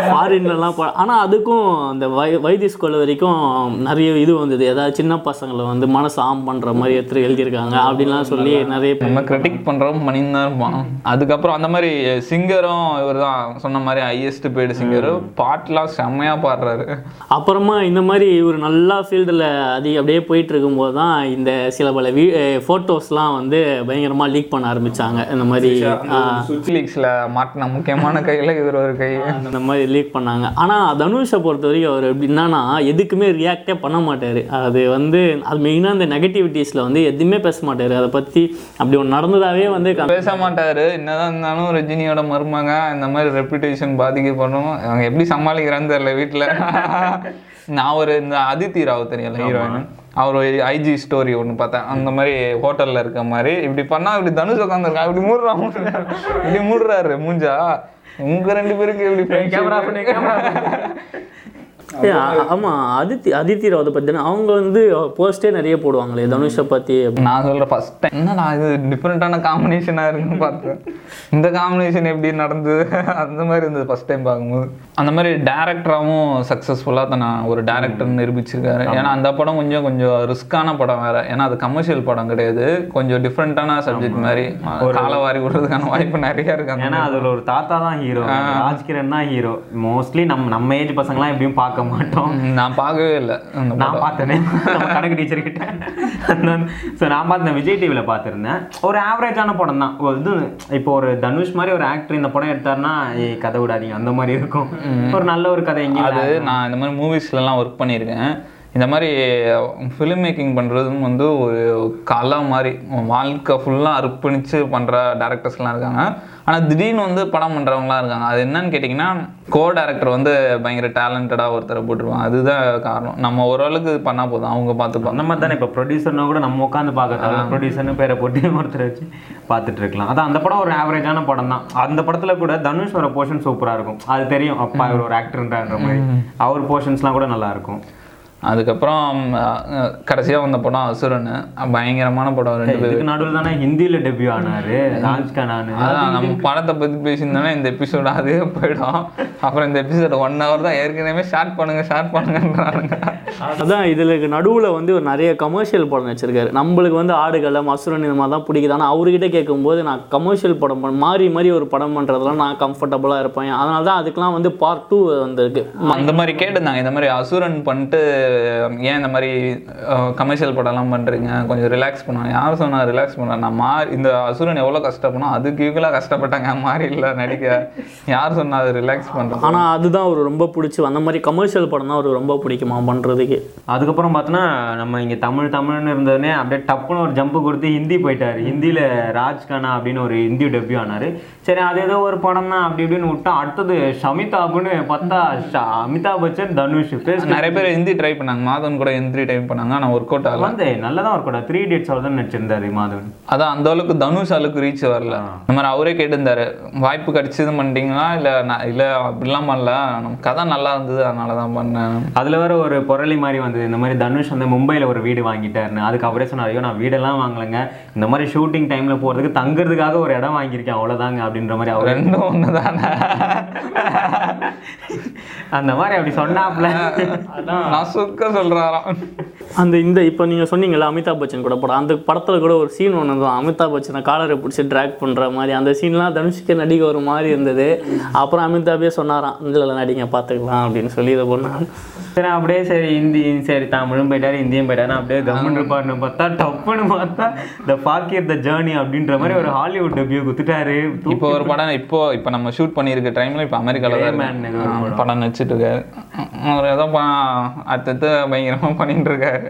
ஃபாரின்லலாம் ப ஆனால் அதுக்கும் அந்த வை வைத்திய ஸ்கூல் வரைக்கும் நிறைய இது வந்தது. ஏதாவது சின்ன பசங்களை வந்து மனசு ஆம் பண்ணுற மாதிரி எடுத்து எழுதியிருக்காங்க அப்படின்லாம் சொல்லி நிறைய நம்ம கிரிட்டிக் பண்றோம் பண்ணின்னு தான் அதுக்கப்புறம் அந்த மாதிரி சிங்கரும் இவர் தான் சொன்ன மாதிரி ஹையஸ்ட் பெய்டு சிங்கரும் பாட்டுலாம் செம்மையா பாடுறாரு. அப்புறமா இந்த மாதிரி ஒரு நல்லா ஃபீல்டில் அது அப்படியே போயிட்டு இருக்கும்போது தான் இந்த சில பல வீ ஃபோட்டோஸ்லாம் வந்து பயங்கரமாக லீக் பண்ண ஆரம்பிச்சாங்க. இந்த மாதிரி ஆ, லீக்ஸ்ல மாட்டின முக்கியமான கையில இவர் ஒரு கை அந்த மாதிரி லீக் பண்ணாங்க. ஆனால் தனுஷை பொறுத்த வரைக்கும் அவர் எப்படின்னா எதுக்குமே ரியாக்டே பண்ண மாட்டார். அது வந்து அது மெயினாக அந்த நெகட்டிவிட்டிஸில் வந்து எதுவுமே பேச மாட்டார். அதை பற்றி அப்படி ஒன்று நடந்ததாவே வந்து பேச மாட்டாரு. என்னதான் இருந்தாலும் ரஜினியோட மருமக இந்த மாதிரி ரெப்புடேஷன் பாதிக்கப்படும். அவங்க எப்படி சமாளிக்கிறான்னு தெரியல வீட்டுல நான் ஒரு இந்த அதித்தி ராவ் தெரியல ஹீரோயின் அவர் ஐஜி ஸ்டோரி ஒன்று பார்த்தேன். அந்த மாதிரி ஹோட்டல்ல இருக்க மாதிரி. இப்படி பண்ணா இப்படி தனுஷ் உட்காந்துருக்கா இப்படி மூடுறா மூடுறாரு. இப்படி மூடுறாரு மூஞ்சா. உங்க ரெண்டு பேருக்கு எப்படி கேமரா பண்ணி கேமரா ஆமா அதித்தி அதித்தி ராவத்தை பார்த்தீங்கன்னா அவங்க வந்து போஸ்டே நிறைய போடுவாங்களே தனுஷை பற்றி நான் சொல்றேன் ஃபர்ஸ்ட் டைம் என்னடா இது டிஃப்ரெண்ட்டான காம்பினேஷனாக இருக்குன்னு பார்த்தேன். இந்த காம்பினேஷன் எப்படி நடந்தது? அந்த மாதிரி இருந்தது ஃபர்ஸ்ட் டைம் பார்க்கும்போது. அந்த மாதிரி டேரக்டராகவும் சக்ஸஸ்ஃபுல்லாக தன்னை ஒரு டேரக்டர் நிரூபிச்சிருக்காரு. ஏன்னா அந்த படம் கொஞ்சம் கொஞ்சம் ரிஸ்கான படம் வேற. ஏன்னா அது கமர்ஷியல் படம் கிடையாது. கொஞ்சம் டிஃப்ரெண்ட்டான சப்ஜெக்ட் மாதிரி. காலவாரி விடுறதுக்கான வாய்ப்பு நிறைய இருக்கு அந்த ஏன்னா அதுல ஒரு தாத்தா தான் ஹீரோ ராஜ்கிரண் தான் ஹீரோ மோஸ்ட்லி நம்ம நம்ம ஏஜ் பசங்கலாம் எப்படியும் பார்க்க மாட்டோம். ம், நான் பார்க்கவே இல்லை நான் பார்த்தேனே. நம்ம கணக்கு டீச்சர் கிட்ட. ஸோ நான் பார்த்தேன் விஜய் டிவியில் பார்த்துருந்தேன். ஒரு ஆவரேஜான படம் தான். இது இப்போ ஒரு தனுஷ் மாதிரி ஒரு ஆக்டர் இந்த படம் எடுத்தாருன்னா கதை விடாதீங்க. அந்த மாதிரி இருக்கும். ஒரு நல்ல ஒரு கதை எங்கேயும் அது நான் இந்த மாதிரி மூவிஸ்லலாம் ஒர்க் பண்ணியிருக்கேன். இந்த மாதிரி ஃபிலிம் மேக்கிங் பண்ணுறதும் வந்து ஒரு கலை மாதிரி. வாழ்க்கை ஃபுல்லாக அர்ப்பணித்து பண்ணுற டேரக்டர்ஸ்லாம் இருக்காங்க. ஆனால் திடீர்னு வந்து படம் பண்ணுறவங்களாம் இருக்காங்க. அது என்னன்னு கேட்டிங்கன்னா கோ டேரக்டர் வந்து பயங்கர டேலண்டடாக ஒருத்தரை போட்டுருவாங்க. அதுதான் காரணம். நம்ம ஓரளவுக்கு பண்ணால் போதும். அவங்க பார்த்துப்பாங்க. அந்த மாதிரி தானே. இப்போ ப்ரொடியூசர்னா கூட நம்ம உட்காந்து பார்க்கறதால ப்ரொடியூசர்னு பேரை போட்டு ஒருத்தர் வச்சு பார்த்துட்டு இருக்கலாம் அதான் அந்த படம் ஒரு ஆவரேஜான படம் தான். அந்த படத்துல கூட தனுஷ் வர போர்ஷன் சூப்பரா இருக்கும். அது தெரியும். அப்பா இவர் ஒரு ஆக்டர்ன்ற மாதிரி. அவர் போர்ஷன்ஸ்லாம் கூட நல்லா இருக்கும். அதுக்கப்புறம் கடைசியாக வந்த படம் அசுரன். பயங்கரமான படம். ரெண்டு பேரும் இதுக்கு நடுவில் தானே ஹிந்தியில டெபியூ ஆனாரு. ராஜ்கனானு அதான் நம்ம படத்தை பற்றி பேசியிருந்தோன்னா இந்த எபிசோடு அதே போயிடும். அப்புறம் இந்த எபிசோடு ஒன் ஹவர் தான் ஏற்கனவே ஷார்ட் பண்ணுங்க ஷார்ட் பண்ணுங்கன்றாங்க அதான் இதில் நடுவில் வந்து ஒரு நிறைய கமர்ஷியல் படம் வச்சிருக்காரு. நம்மளுக்கு வந்து ஆடுகளை மசுரன் இந்த மாதிரி தான் பிடிக்குது. ஆனால் அவர்கிட்ட கேட்கும்போது நான் கமர்ஷியல் படம் பண்ண மாறி மாறி ஒரு படம் பண்ணுறதுலாம் நான் கம்ஃபர்டபுளாக இருப்பேன். அதனால தான் அதுக்கெலாம் வந்து பார்ட் டூ வந்திருக்கு. அந்த மாதிரி கேட்டிருந்தாங்க. இந்த மாதிரி அசுரன் பண்ணிட்டு ஏன் இந்த மாதிரி கமர்ஷியல் படம்லாம் பண்ணுறீங்க கொஞ்சம் ரிலாக்ஸ் பண்ணுவாங்க யார் சொன்னா ரிலாக்ஸ் பண்ண நான் மா இந்த அசுரன் எவ்வளோ கஷ்டப்படும் அதுக்கு ஈக்குவலாக கஷ்டப்பட்டாங்க. மாதிரி இல்லை நடிக்க. யார் சொன்னா அது ரிலாக்ஸ் பண்ணுறது ஆனால் அதுதான் அவர் ரொம்ப பிடிச்சி அந்த மாதிரி கமர்ஷியல் படம் தான் அவருக்கு ரொம்ப பிடிக்குமா பண்ணுறதுக்கு அதுக்கப்புறம் பார்த்தோன்னா நம்ம இங்க தமிழ் தமிழ்னு இருந்ததுனே அப்படியே டப்புன்னு ஒரு ஜம்ப் கொடுத்து ஹிந்தி போயிட்டாரு. ஹிந்தியில ராஜ்கானா அப்படின்னு ஒரு ஹிந்தி டெபியூ ஆனாரு. சரி அது ஏதோ ஒரு படம் தான் அப்படி இப்படின்னு விட்டா அடுத்தது ஷமிதாப்னு பார்த்தா ஷ- அமிதாப் பச்சன் தனுஷ் பேஸ் நிறைய பேர் ஹிந்தி ட்ரை பண்ணாங்க. மாதவன் கூட ஹிந்தி ட்ரை பண்ணாங்க. ஆனால் ஒர்க் அவுட் ஆகல. வந்து நல்லதான் ஒரு படம் த்ரீ டேட்ஸ் அவர் தான் நடிச்சிருந்தாரு மாதவன். அதான் அந்த அளவுக்கு தனுஷ் அளவுக்கு ரீச் வரல. இந்த மாதிரி அவரே கேட்டிருந்தாரு. வாய்ப்பு கிடைச்சது பண்ணிட்டீங்களா? இல்லை நான் இல்லை அப்படிலாம் பண்ணல. நம்ம கதை நல்லா இருந்தது அதனால தான் பண்ணேன். அதுல வேற ஒரு பொருளி மாதிரி வந்தது. இந்த மாதிரி தனுஷ் வந்து மும்பைல ஒரு வீடு வாங்கிட்டாருன்னு. அதுக்கு அவரே சொன்னார் ஐயோ நான் வீடெல்லாம் வாங்கலைங்க. இந்த மாதிரி ஷூட்டிங் டைம்ல போறதுக்கு தங்குறதுக்காக ஒரு இடம் வாங்கியிருக்கேன். அவ்வளவுதாங்க அப்படின்ற மாதிரி அவர் ரெண்டும் ஒன்று தானே அந்த மாதிரி அப்படி சொன்னாப்ல. நான் சுக்க சொல்கிறாராம் அந்த இந்த இப்போ நீங்கள் சொன்னீங்கல்ல அமிதாப் பச்சன் கூட படம் அந்த படத்தில் கூட ஒரு சீன் ஒன்று தான் அமிதாப் பச்சனை காலரை பிடிச்சி ட்ராக் பண்ணுற மாதிரி அந்த சீன்லாம் தனுஷுக்கு நடிக்க ஒரு மாதிரி இருந்தது. அப்புறம் அமிதாபே சொன்னாராம் இதில் நடிங்க பார்த்துக்கலாம் அப்படின்னு சொல்லி இதை பண்ணாங்க சரி அப்படியே சரி ஹிந்தி சரி தமிழும் போயிட்டாரு ஹிந்தியும் போயிட்டாரு. அப்படியே கவர்மெண்ட் இருப்பாருன்னு பார்த்தா டப்புன்னு பார்த்தா த பாக்கியர் த ஜேர்னி அப்படின்ற மாதிரி ஒரு ஹாலிவுட் டெபியூ குத்துட்டாரு இப்போ ஒரு படம் இப்போ இப்போ நம்ம ஷூட் பண்ணியிருக்க டைம்ல இப்போ அமெரிக்காவில் தான் படம். நடிச்சிட்டு இருக்காரு அவர் ஏதோ ப- அடுத்தடுத்து பயங்கரமாக பண்ணிட்டு இருக்காரு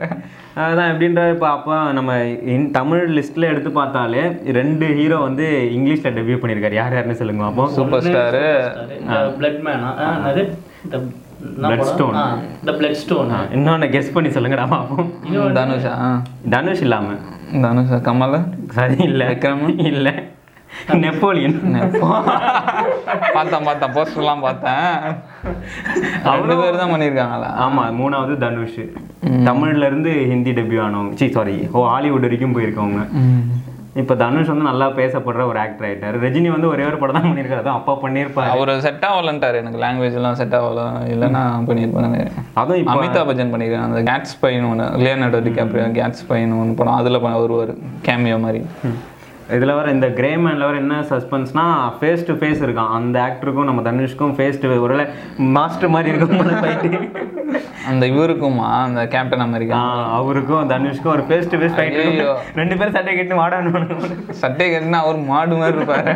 அதான் எப்படின்ற இப்போ அப்போ நம்ம இன் தமிழ் லிஸ்ட்ல எடுத்து பார்த்தாலே ரெண்டு ஹீரோ வந்து இங்கிலீஷ்ல டெபியூ பண்ணியிருக்காரு. யார் யாருன்னு சொல்லுங்க அப்போ சூப்பர் ஸ்டாரு பிளட் மேனா இந்த பிளட் ஸ்டோன் இன்னொன்னு கெஸ் பண்ணி சொல்லுங்கடா பாப்போம் தனுஷா? ஆ. தனுஷ் இல்லாம. தனுஷா கமல்? சரி இல்ல விக்ரம்? இல்ல. நெப்போலியன். பார்த்தேன் பார்த்தேன் போஸ்டர்லாம் பார்த்தேன். ரெண்டு பேர் தான் பண்ணியிருக்காங்களா? ஆமா மூணாவது தனுஷ். தமிழ்ல இருந்து ஹிந்தி டெபியூ ஆனவங்க. சி சாரி ஓ ஹாலிவுட் வரைக்கும் போயிருக்கவங்க. இப்போ தனுஷ் வந்து நல்லா பேசப்படுற ஒரு ஆக்டர் ஆயிட்டாரு. ரஜினி வந்து ஒரே ஒரு படம் தான் பண்ணியிருக்காரு. அதுவும் அப்பா பண்ணியிருப்பாரு. அவர் செட் ஆகலன்ட்டாரு. எனக்கு லாங்குவேஜ் எல்லாம் செட் ஆகல. இல்லைன்னா பண்ணியிருப்பேன் அதுவும் இப்போ அமிதாப் பச்சன் பண்ணியிருக்காங்க அந்த கேட்ஸ் பையன் ஒன்று லியோனார்டோ டிகாப்ரியோ கேட்ஸ் பையன் ஒன்று படம். அதில் வருவார். கேமியோ மாதிரி. இதில் வர இந்த கிரே மேனில் வர என்ன சஸ்பென்ஸ்னா ஃபேஸ் டு ஃபேஸ் இருக்கான். அந்த ஆக்டருக்கும் நம்ம தனுஷ்க்கும் ஃபேஸ் டு ஒருவேளை மாஸ்டர் மாதிரி இருக்கும். அந்த இவருக்குமா? அந்த கேப்டன் அமெரிக்கா? அவருக்கும் தனுஷ்க்கும் ஒரு ஃபேஸ் டு ஃபேஸ் ஃபைட். ரெண்டு பேரும் சட்டை கட்டி வாடான்னு சட்டை கட்டினா அவர் மாடு மாதிரி இருப்பாரு.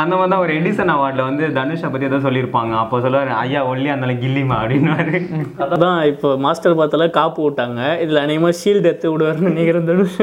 அந்த மாதிரி தான் ஒரு எடிசன் அவார்டில் வந்து தனுஷை பற்றி ஏதோ சொல்லியிருப்பாங்க. அப்போ சொல்லுவார் ஐயா ஒல்லி அந்த கில்லிமா அப்படின்னாரு அதான் இப்போ மாஸ்டர் பார்த்தால காப்பு விட்டாங்க. இதில் அநேகமாக ஷீல்டு எடுத்து விடுவார்னு நினைக்கிறேன் தனுஷ்.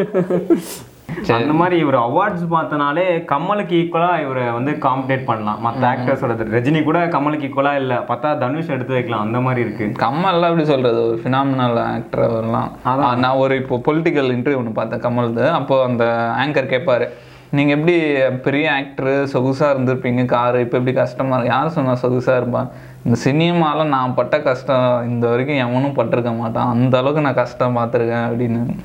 அந்த மாதிரி இவர் அவார்ட்ஸ் பார்த்தனாலே கமலுக்கு ஈக்குவலாக இவரை வந்து காம்படேட் பண்ணலாம். மற்ற ஆக்டர்ஸோட ரஜினி கூட கமலுக்கு ஈக்குவலாக இல்லை. பார்த்தா தனுஷ் எடுத்து வைக்கலாம். அந்த மாதிரி இருக்கு. கமல்லாம் எப்படி சொல்றது? ஒரு ஃபினாமினல் ஆக்டர் அவர்லாம். அதான். நான் ஒரு இப்போ பொலிட்டிக்கல் இன்டர்வியூ ஒன்று பார்த்தேன் கமல்து. அப்போ அந்த ஆங்கர் கேட்பாரு நீங்க எப்படி பெரிய ஆக்டர் சொகுசா இருந்திருப்பீங்க? காரு இப்போ எப்படி கஷ்டமா இருக்கு? யார் சொன்னா சொகுசா இருப்பான் இந்த சினிமால நான் பட்ட கஷ்டம் இந்த வரைக்கும் எவனும் பட்டிருக்க மாட்டான். அந்த அளவுக்கு நான் கஷ்டம் பார்த்துருக்கேன் அப்படின்னு.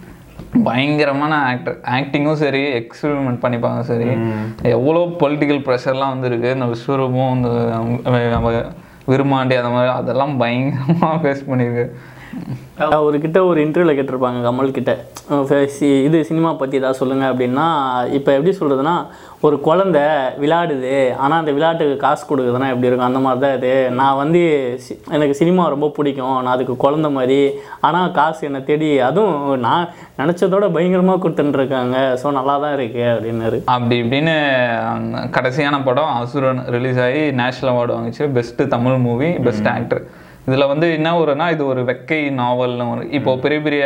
பயங்கரமான ஆக்டர் ஆக்டிங்கும் சரி எக்ஸ்பெரிமெண்ட் பண்ணிப்பாங்க சரி. எவ்வளோ பொலிட்டிக்கல் ப்ரெஷர்லாம் வந்துருக்கு. இந்த விஸ்வரூபம் இந்த அவ விருமாண்டி அந்த மாதிரி அதெல்லாம் பயங்கரமாக ஃபேஸ் பண்ணியிருக்கு. அவர்கிட்ட ஒரு இன்டர்வியூவில் கேட்டிருப்பாங்க கமல் கிட்ட இது சினிமா பற்றி ஏதாவது சொல்லுங்கள் அப்படின்னா இப்போ எப்படி சொல்கிறதுனா ஒரு குழந்த விளையாடுது ஆனால் அந்த விளையாட்டுக்கு காசு கொடுக்குதுன்னா எப்படி இருக்கும்? அந்த மாதிரி தான் இது. நான் வந்து சி- எனக்கு சினிமா ரொம்ப பிடிக்கும். நான் அதுக்கு குழந்த மாதிரி ஆனால் காசு என்னை தேடி அதுவும் நான் நினச்சதோட பயங்கரமாக கொடுத்துட்டுருக்காங்க. ஸோ நல்லா தான் இருக்குது அப்படின்னாரு. அப்படி இப்படின்னு கடைசியான படம் அசுரன் ரிலீஸ் ஆகி national award வாங்கிச்சு. Best Tamil movie best actor இதில் வந்து என்ன ஒருனா இது ஒரு வெக்கை நாவல்னு ஒரு இப்போ பெரிய பெரிய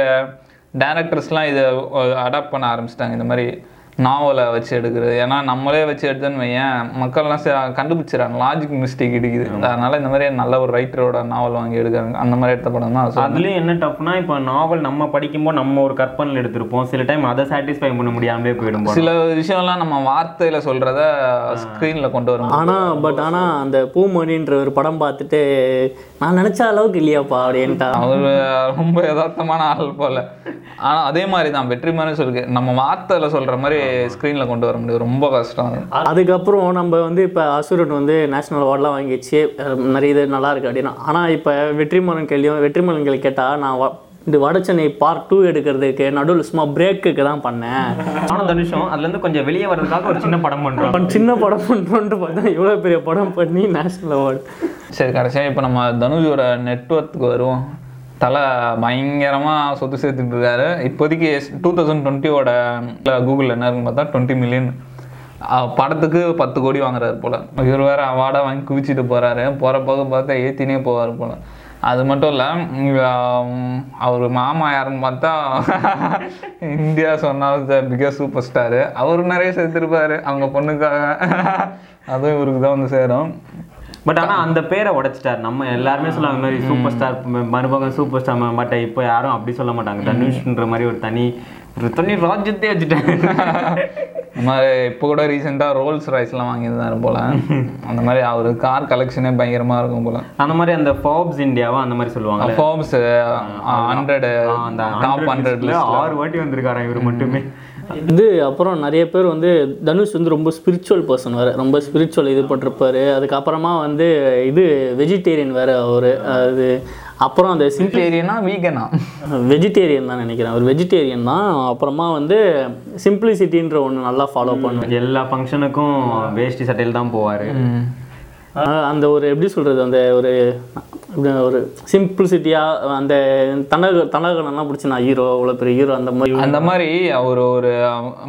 டேரக்டர்ஸ்லாம் இதை அடாப்ட் பண்ண ஆரம்பிச்சிட்டாங்க. இந்த மாதிரி நாவலை வச்சு எடுக்கிறது. ஏன்னா நம்மளே வச்சு எடுத்தோன்னு வையேன் மக்கள்லாம் ச- கண்டுபிடிச்சிடறாங்க. லாஜிக் மிஸ்டேக் இடிக்குது. அதனால இந்த மாதிரி நல்ல ஒரு ரைட்டரோட நாவல் வாங்கி எடுக்கிறாங்க அந்த மாதிரி எடுத்த படம் தான். அதுலயும் என்ன டஃப்னா இப்போ நாவல் நம்ம படிக்கும்போது நம்ம ஒரு கற்பனையில் எடுத்திருப்போம். சில டைம் அதை சாட்டிஸ்ஃபை பண்ண முடியாமலே போயிடும். சில விஷயம்லாம் நம்ம வார்த்தையில சொல்றத ஸ்க்ரீன்ல கொண்டு வரும் ஆனால் பட் ஆனால் அந்த பூமணின்ற ஒரு படம் பார்த்துட்டு நான் நினச்ச அளவுக்கு இல்லையாப்பா அப்படின்ட்டா. அவர் ரொம்ப யதார்த்தமான ஆள் போல. ஆனா அதே மாதிரி தான். வெற்றிமாறன் சொல்லுங்க நம்ம வார்த்தையில சொல்ற மாதிரி ஸ்க்ரீன்ல கொண்டு வர முடியும். ரொம்ப கஷ்டம் அது. அதுக்கப்புறம் நம்ம வந்து இப்போ அசுரன் வந்து நேஷனல் அவார்ட்லாம் வாங்கிடுச்சு. அஹ் நிறைய இது நல்லா இருக்கு அப்படின்னா. ஆனால் இப்போ வெற்றிமாறன் கேள்வியும் வெற்றிமாறன் கேள்வி கேட்டால் நான் வ- இந்த வடச்சென்னை பார்ட் டூ எடுக்கிறதுக்கு நடுவில் சும்மா பிரேக்குக்கு தான் பண்ணேன். ஆனா தனுஷம் அதுல இருந்து கொஞ்சம் வெளியே வர்றதுக்காக ஒரு சின்ன படம் பண்றோம். அவன் சின்ன படம் பண்ணுறோன்ட்டு பார்த்தா இவ்வளோ பெரிய படம் பண்ணி நேஷனல் அவார்டு சரி கடைசியா இப்போ நம்ம தனுஷோட நெட்ஒர்க்கு வருவோம். தலை பயங்கரமாக சொத்து சேர்த்துட்டு இருக்காரு இப்போதைக்கு டூ தௌசண்ட் டுவெண்ட்டியோட கூகுள் என்ன இருக்குன்னு பார்த்தா டுவெண்ட்டி மில்லியன் படத்துக்கு பத்து கோடி வாங்குறாரு போல். இவர் வேற அவார்டாக வாங்கி குவிச்சிட்டு போகிறாரு போகிற போக பார்த்தா ஏத்தினே போவார் போல். அது மட்டும் இல்லை அவர் மாமா யாருன்னு பார்த்தா இந்தியா சொன்னால் த பிகஸ்ட் சூப்பர் ஸ்டாரு அவர் நிறைய சேர்த்துருப்பாரு. அவங்க பொண்ணுக்காக. அதுவும் இவருக்கு தான் வந்து சேரும். பட் ஆனா அந்த பேரை உடைச்சிட்டார். நம்ம எல்லாருமே சொல்லுவாங்க மாதிரி சூப்பர் ஸ்டார் மருமகன் சூப்பர் ஸ்டார் பட் இப்போ யாரும் அப்படி சொல்ல மாட்டாங்க. தனுஷ்ன்ற மாதிரி ஒரு தனி தனி ராஜ்யத்தை வச்சுட்டாங்க. இப்போ கூட ரீசெண்டாக ரோல்ஸ் ராய்ஸ்லாம் வாங்கியிருந்தாரு போல. அந்த மாதிரி அவர் கார் கலெக்ஷனே பயங்கரமா இருக்கும் போல. அந்த மாதிரி அந்த ஃபாப்ஸ் இந்தியாவா அந்த மாதிரி சொல்லுவாங்க ஃபோர்ப்ஸ் ஹண்ட்ரட் அந்த டாப் ஹண்ட்ரட் ஆறு வாட்டி வந்திருக்காராம் இவர் மட்டுமே. இது அப்புறம் நிறைய பேர் வந்து தனுஷ் வந்து ரொம்ப ஸ்பிரிச்சுவல் பர்சன் வேறு. ரொம்ப ஸ்பிரிச்சுவல் இது பண்ணிருப்பாரு அதுக்கப்புறமா வந்து இது வெஜிடேரியன் வேறு அவர். அது அப்புறம் அந்த சிம்பிள் ஏரியனா வீகனா வெஜிடேரியன் தான் நினைக்கிறேன். அவர் வெஜிடேரியன் தான். அப்புறமா வந்து சிம்பிளிசிட்டின்ற ஒன்று நல்லா ஃபாலோ பண்ணுவேன் எல்லா ஃபங்க்ஷனுக்கும் வேஷ்டி சட்டையில் தான் போவாரு. அந்த ஒரு எப்படி சொல்கிறது அந்த ஒரு ஒரு சிம்பிளிசிட்டியாக அந்த தனக தனகனெல்லாம் பிடிச்சி நான் ஹீரோ அவ்வளோ பெரிய ஹீரோ அந்த மாதிரி. அந்த மாதிரி அவர் ஒரு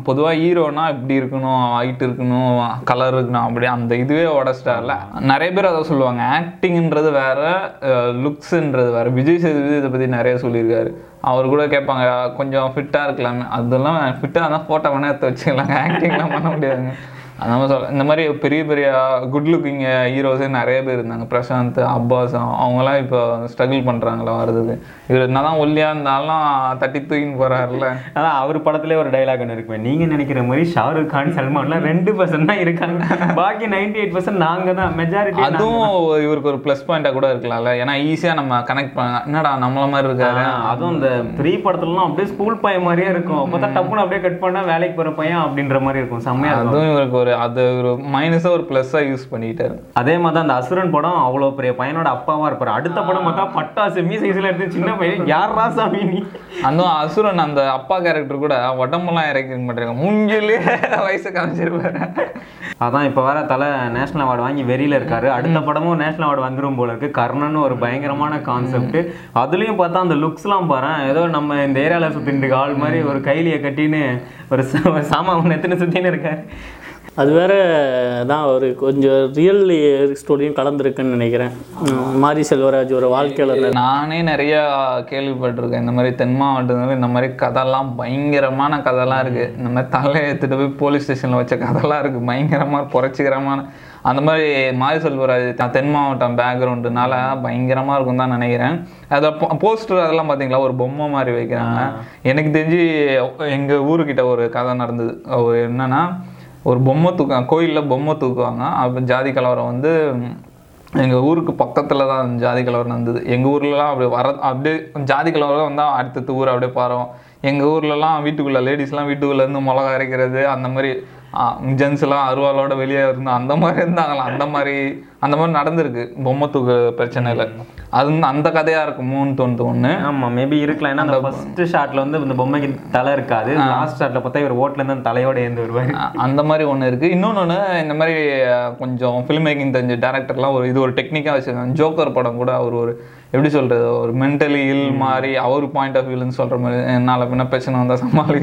பொதுவாக ஹீரோனா இப்படி இருக்கணும் ஹைட் இருக்கணும் கலர் இருக்கணும் அப்படி அந்த இதுவே உடச்சிட்டார்ல நிறைய பேர் அதை சொல்லுவாங்க. ஆக்டிங்ன்றது வேற லுக்ஸுன்றது வேற. விஜய் சேதுபதி இதை பற்றி நிறைய சொல்லியிருக்காரு. அவர் கூட கேட்பாங்க கொஞ்சம் ஃபிட்டாக இருக்கலாமே அதெல்லாம் ஃபிட்டாக இருந்தால் ஃபோட்டோ வேணால் எடுத்து வச்சுக்கலாங்க. ஆக்டிங்லாம் பண்ண முடியாதுங்க. மாதிரி சொல்ல இந்த மாதிரி பெரிய பெரிய குட் லுக்கிங் ஹீரோஸே நிறைய பேர் இருந்தாங்க. பிரசாந்த் அப்பாஸ் அவங்கெல்லாம் இப்போ ஸ்ட்ரகிள் பண்ணுறாங்களா வர்றதுக்கு இவர் என்னதான் ஒல்லியா இருந்தாலும் தட்டி தூக்கின்னு போறாருல்ல. அதான் அவர் படத்திலே ஒரு டைலாக் ஒன்று இருக்குமே. நீங்க நினைக்கிற மாதிரி ஷாருக் கான் சல்மான்லாம் ரெண்டு பர்சன்ட் தான் இருக்காங்க. பாக்கி நைன்டி எயிட் பர்சன்ட் நாங்க தான். மெஜாரிட்டி அதுவும் இவருக்கு ஒரு ப்ளஸ் பாயிண்டாக கூட இருக்கலாம்ல. ஏன்னா ஈஸியாக நம்ம கனெக்ட் பண்ண என்னடா நம்மள மாதிரி இருக்காரு? அதுவும் இந்த த்ரீ படத்துலலாம் அப்படியே ஸ்கூல் பையன் மாதிரியே இருக்கும். அப்பதான் டப்புன்னு அப்படியே கட் பண்ணா வேலைக்கு போற பையன் அப்படின்ற மாதிரி இருக்கும். செம்மையா இருக்கும். அதுவும் இவருக்கு ஒரு அது ஒரு மைனஸாக ஒரு ப்ளஸ்ஸாக யூஸ் பண்ணிட்டாரு அதே மாதிரி தான் அந்த அசுரன் படம் அவ்வளோ பெரிய பையனோட அப்பாவா இருப்பாரு. அடுத்த படம் பார்த்தா பட்டாசு மீ சைஸ்ல எடுத்து சின்ன பையன். யாரா சாமி நீ? அதுவும் அசுரன் அந்த அப்பா கேரக்டர் கூட உடம்பெல்லாம் இறக்கி மாட்டேங்க மூஞ்சிலே வயசு காமிச்சிருப்பாரு. அதான் இப்போ வேற தலை நேஷனல் அவார்டு வாங்கி வெறியில இருக்காரு. அடுத்த படமும் நேஷனல் அவார்டு வந்துரும் போல இருக்கு. கர்ணன் ஒரு பயங்கரமான கான்செப்ட் அதுலயும் பார்த்தா அந்த லுக்ஸ்லாம் பாரு. ஏதோ நம்ம இந்த சுத்திட்டு இருக்க ஆள் மாதிரி ஒரு கைலியை கட்டின்னு ஒரு சாமான் எத்தனை சுத்தின்னு இருக்காரு. அது வேற தான் ஒரு கொஞ்சம் ரியல் ஸ்டோரியும் கலந்துருக்குன்னு நினைக்கிறேன். மாரி செல்வராஜ் ஒரு வாழ்க்கையில நானே நிறைய கேள்விப்பட்டிருக்கேன். இந்த மாதிரி தென் மாவட்டத்துல இந்த மாதிரி கதைலாம் பயங்கரமான கதைலாம் இருக்கு. இந்த மாதிரி தலையை எடுத்துட்டு போய் போலீஸ் ஸ்டேஷன்ல வச்ச கதைலாம் இருக்கு. பயங்கரமா புரட்சிகரமான அந்த மாதிரி மாரி செல்வராஜ் தென் மாவட்டம் பேக்ரவுண்டுனால பயங்கரமா இருக்கும் தான் நினைக்கிறேன். அதை போஸ்டர் அதெல்லாம் பார்த்தீங்களா ஒரு பொம்மை மாதிரி வைக்கிறாங்க. எனக்கு தெரிஞ்சு எங்க ஊருக்கிட்ட ஒரு கதை நடந்தது. என்னன்னா ஒரு பொம்மை தூக்குவாங்க கோயிலில் பொம்மை தூக்குவாங்க. அப்போ ஜாதி கலவரம் வந்து எங்கள் ஊருக்கு பக்கத்தில் தான் ஜாதி கலவரம் நடந்தது. எங்கள் ஊர்லலாம் அப்படி வர அப்படியே ஜாதி கலவரம் வந்தால் அடுத்தடுத்த ஊர் அப்படியே பாரோம். எங்கள் ஊர்லலாம் வீட்டுக்குள்ளே லேடிஸ்லாம் வீட்டுக்குள்ளேருந்து மிளகா அரைக்கிறது அந்த மாதிரி ஜென்ஸ்லாம் அருவாளோட வெளியே இருந்து அந்த மாதிரி இருந்தாங்களாம். அந்த மாதிரி அந்த மாதிரி நடந்திருக்கு பொம்மை தூக்கு பிரச்சனையில். அது வந்து அந்த கதையாக இருக்குமோன்னு தோணுது ஒன்று ஆமா மேபி இருக்கலாம். ஏன்னா அந்த ஃபர்ஸ்ட் ஷாட்ல வந்து இந்த பொம்மைக்கு தலை இருக்காது. லாஸ்ட் ஷாட்ல பார்த்தா இவர் ஓட்டுல இருந்து அந்த தலையோட ஏந்து வருவாரு. அந்த மாதிரி ஒன்று இருக்குது இன்னொன்று இந்த மாதிரி கொஞ்சம் ஃபில்ம் மேக்கிங் தெரிஞ்ச டேரக்டர்லாம் ஒரு இது ஒரு டெக்னிக்காக வச்சுருக்காங்க. ஜோக்கர் படம் கூட அவர் ஒரு எப்படி சொல்கிறது ஒரு மென்டலி இல் மாதிரி அவர் பாயிண்ட் ஆஃப் வியூலன்னு சொல்கிற மாதிரி என்னால் பின்ன பிரச்சனை வந்தால் சமாளி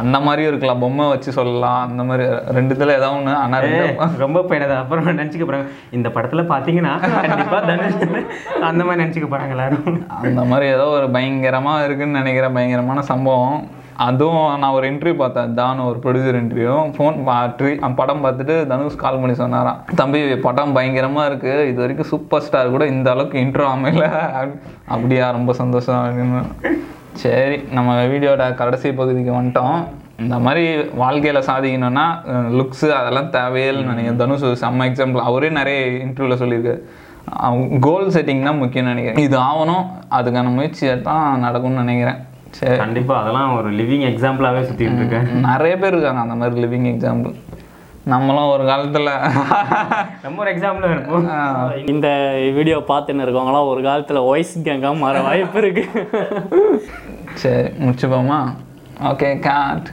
அந்த மாதிரியும் இருக்கலாம். பொம்மை வச்சு சொல்லலாம். அந்த மாதிரி ரெண்டுத்துல ஏதாவது ஒன்று ஆனால் ரொம்ப பயணது அப்புறம் நினைச்சுக்க போறாங்க. இந்த படத்துல பாத்தீங்கன்னா கண்டிப்பா தனுஷ் அந்த மாதிரி நினைச்சுக்க போறாங்க எல்லாரும். அந்த மாதிரி ஏதோ ஒரு பயங்கரமாக இருக்குன்னு நினைக்கிற பயங்கரமான சம்பவம். அதுவும் நான் ஒரு இன்டர்வியூ பார்த்தேன். தான் ஒரு ப்ரொடியூசர் இன்டர்வியூ ஃபோன் படம் பார்த்துட்டு தனுஷ் கால் பண்ணி சொன்னாராம். தம்பி படம் பயங்கரமாக இருக்குது இது வரைக்கும் சூப்பர் ஸ்டார் கூட இந்த அளவுக்கு இன்ட்ரோ அமையல. அப்படியா ரொம்ப சந்தோஷம். அப்படின்னு. சரி நம்ம வீடியோட கடைசி பகுதிக்கு வந்துட்டோம். இந்த மாதிரி வாழ்க்கையில் சாதிக்கணும்னா லுக்ஸு அதெல்லாம் தேவையில்லைன்னு நினைக்கிறேன். தனுஷ் செம்ம எக்ஸாம்பிள் அவரே நிறைய இன்டர்வியூவில் சொல்லியிருக்காரு. கோல் செட்டிங் தான் முக்கியம்னு நினைக்கிறேன். இது ஆகணும். அதுக்கான முயற்சியை தான் நடக்கும்னு நினைக்கிறேன். சரி கண்டிப்பா அதெல்லாம் ஒரு லிவிங் எக்ஸாம்பிளாவே சுத்திட்டு இருக்கேன். நிறைய பேர் இருக்காங்க அந்த மாதிரி லிவிங் எக்ஸாம்பிள் நம்மளும் ஒரு காலத்தில். நம்ம ஒரு எக்ஸாம்பிள் இருப்போம். இந்த வீடியோ பார்த்துன்னு இருக்கவங்களாம் ஒரு காலத்தில் வாய்ஸ் கேங்காக மாற வாய்ப்பு இருக்கு. சரி முடிச்சுப்போமா? Okay God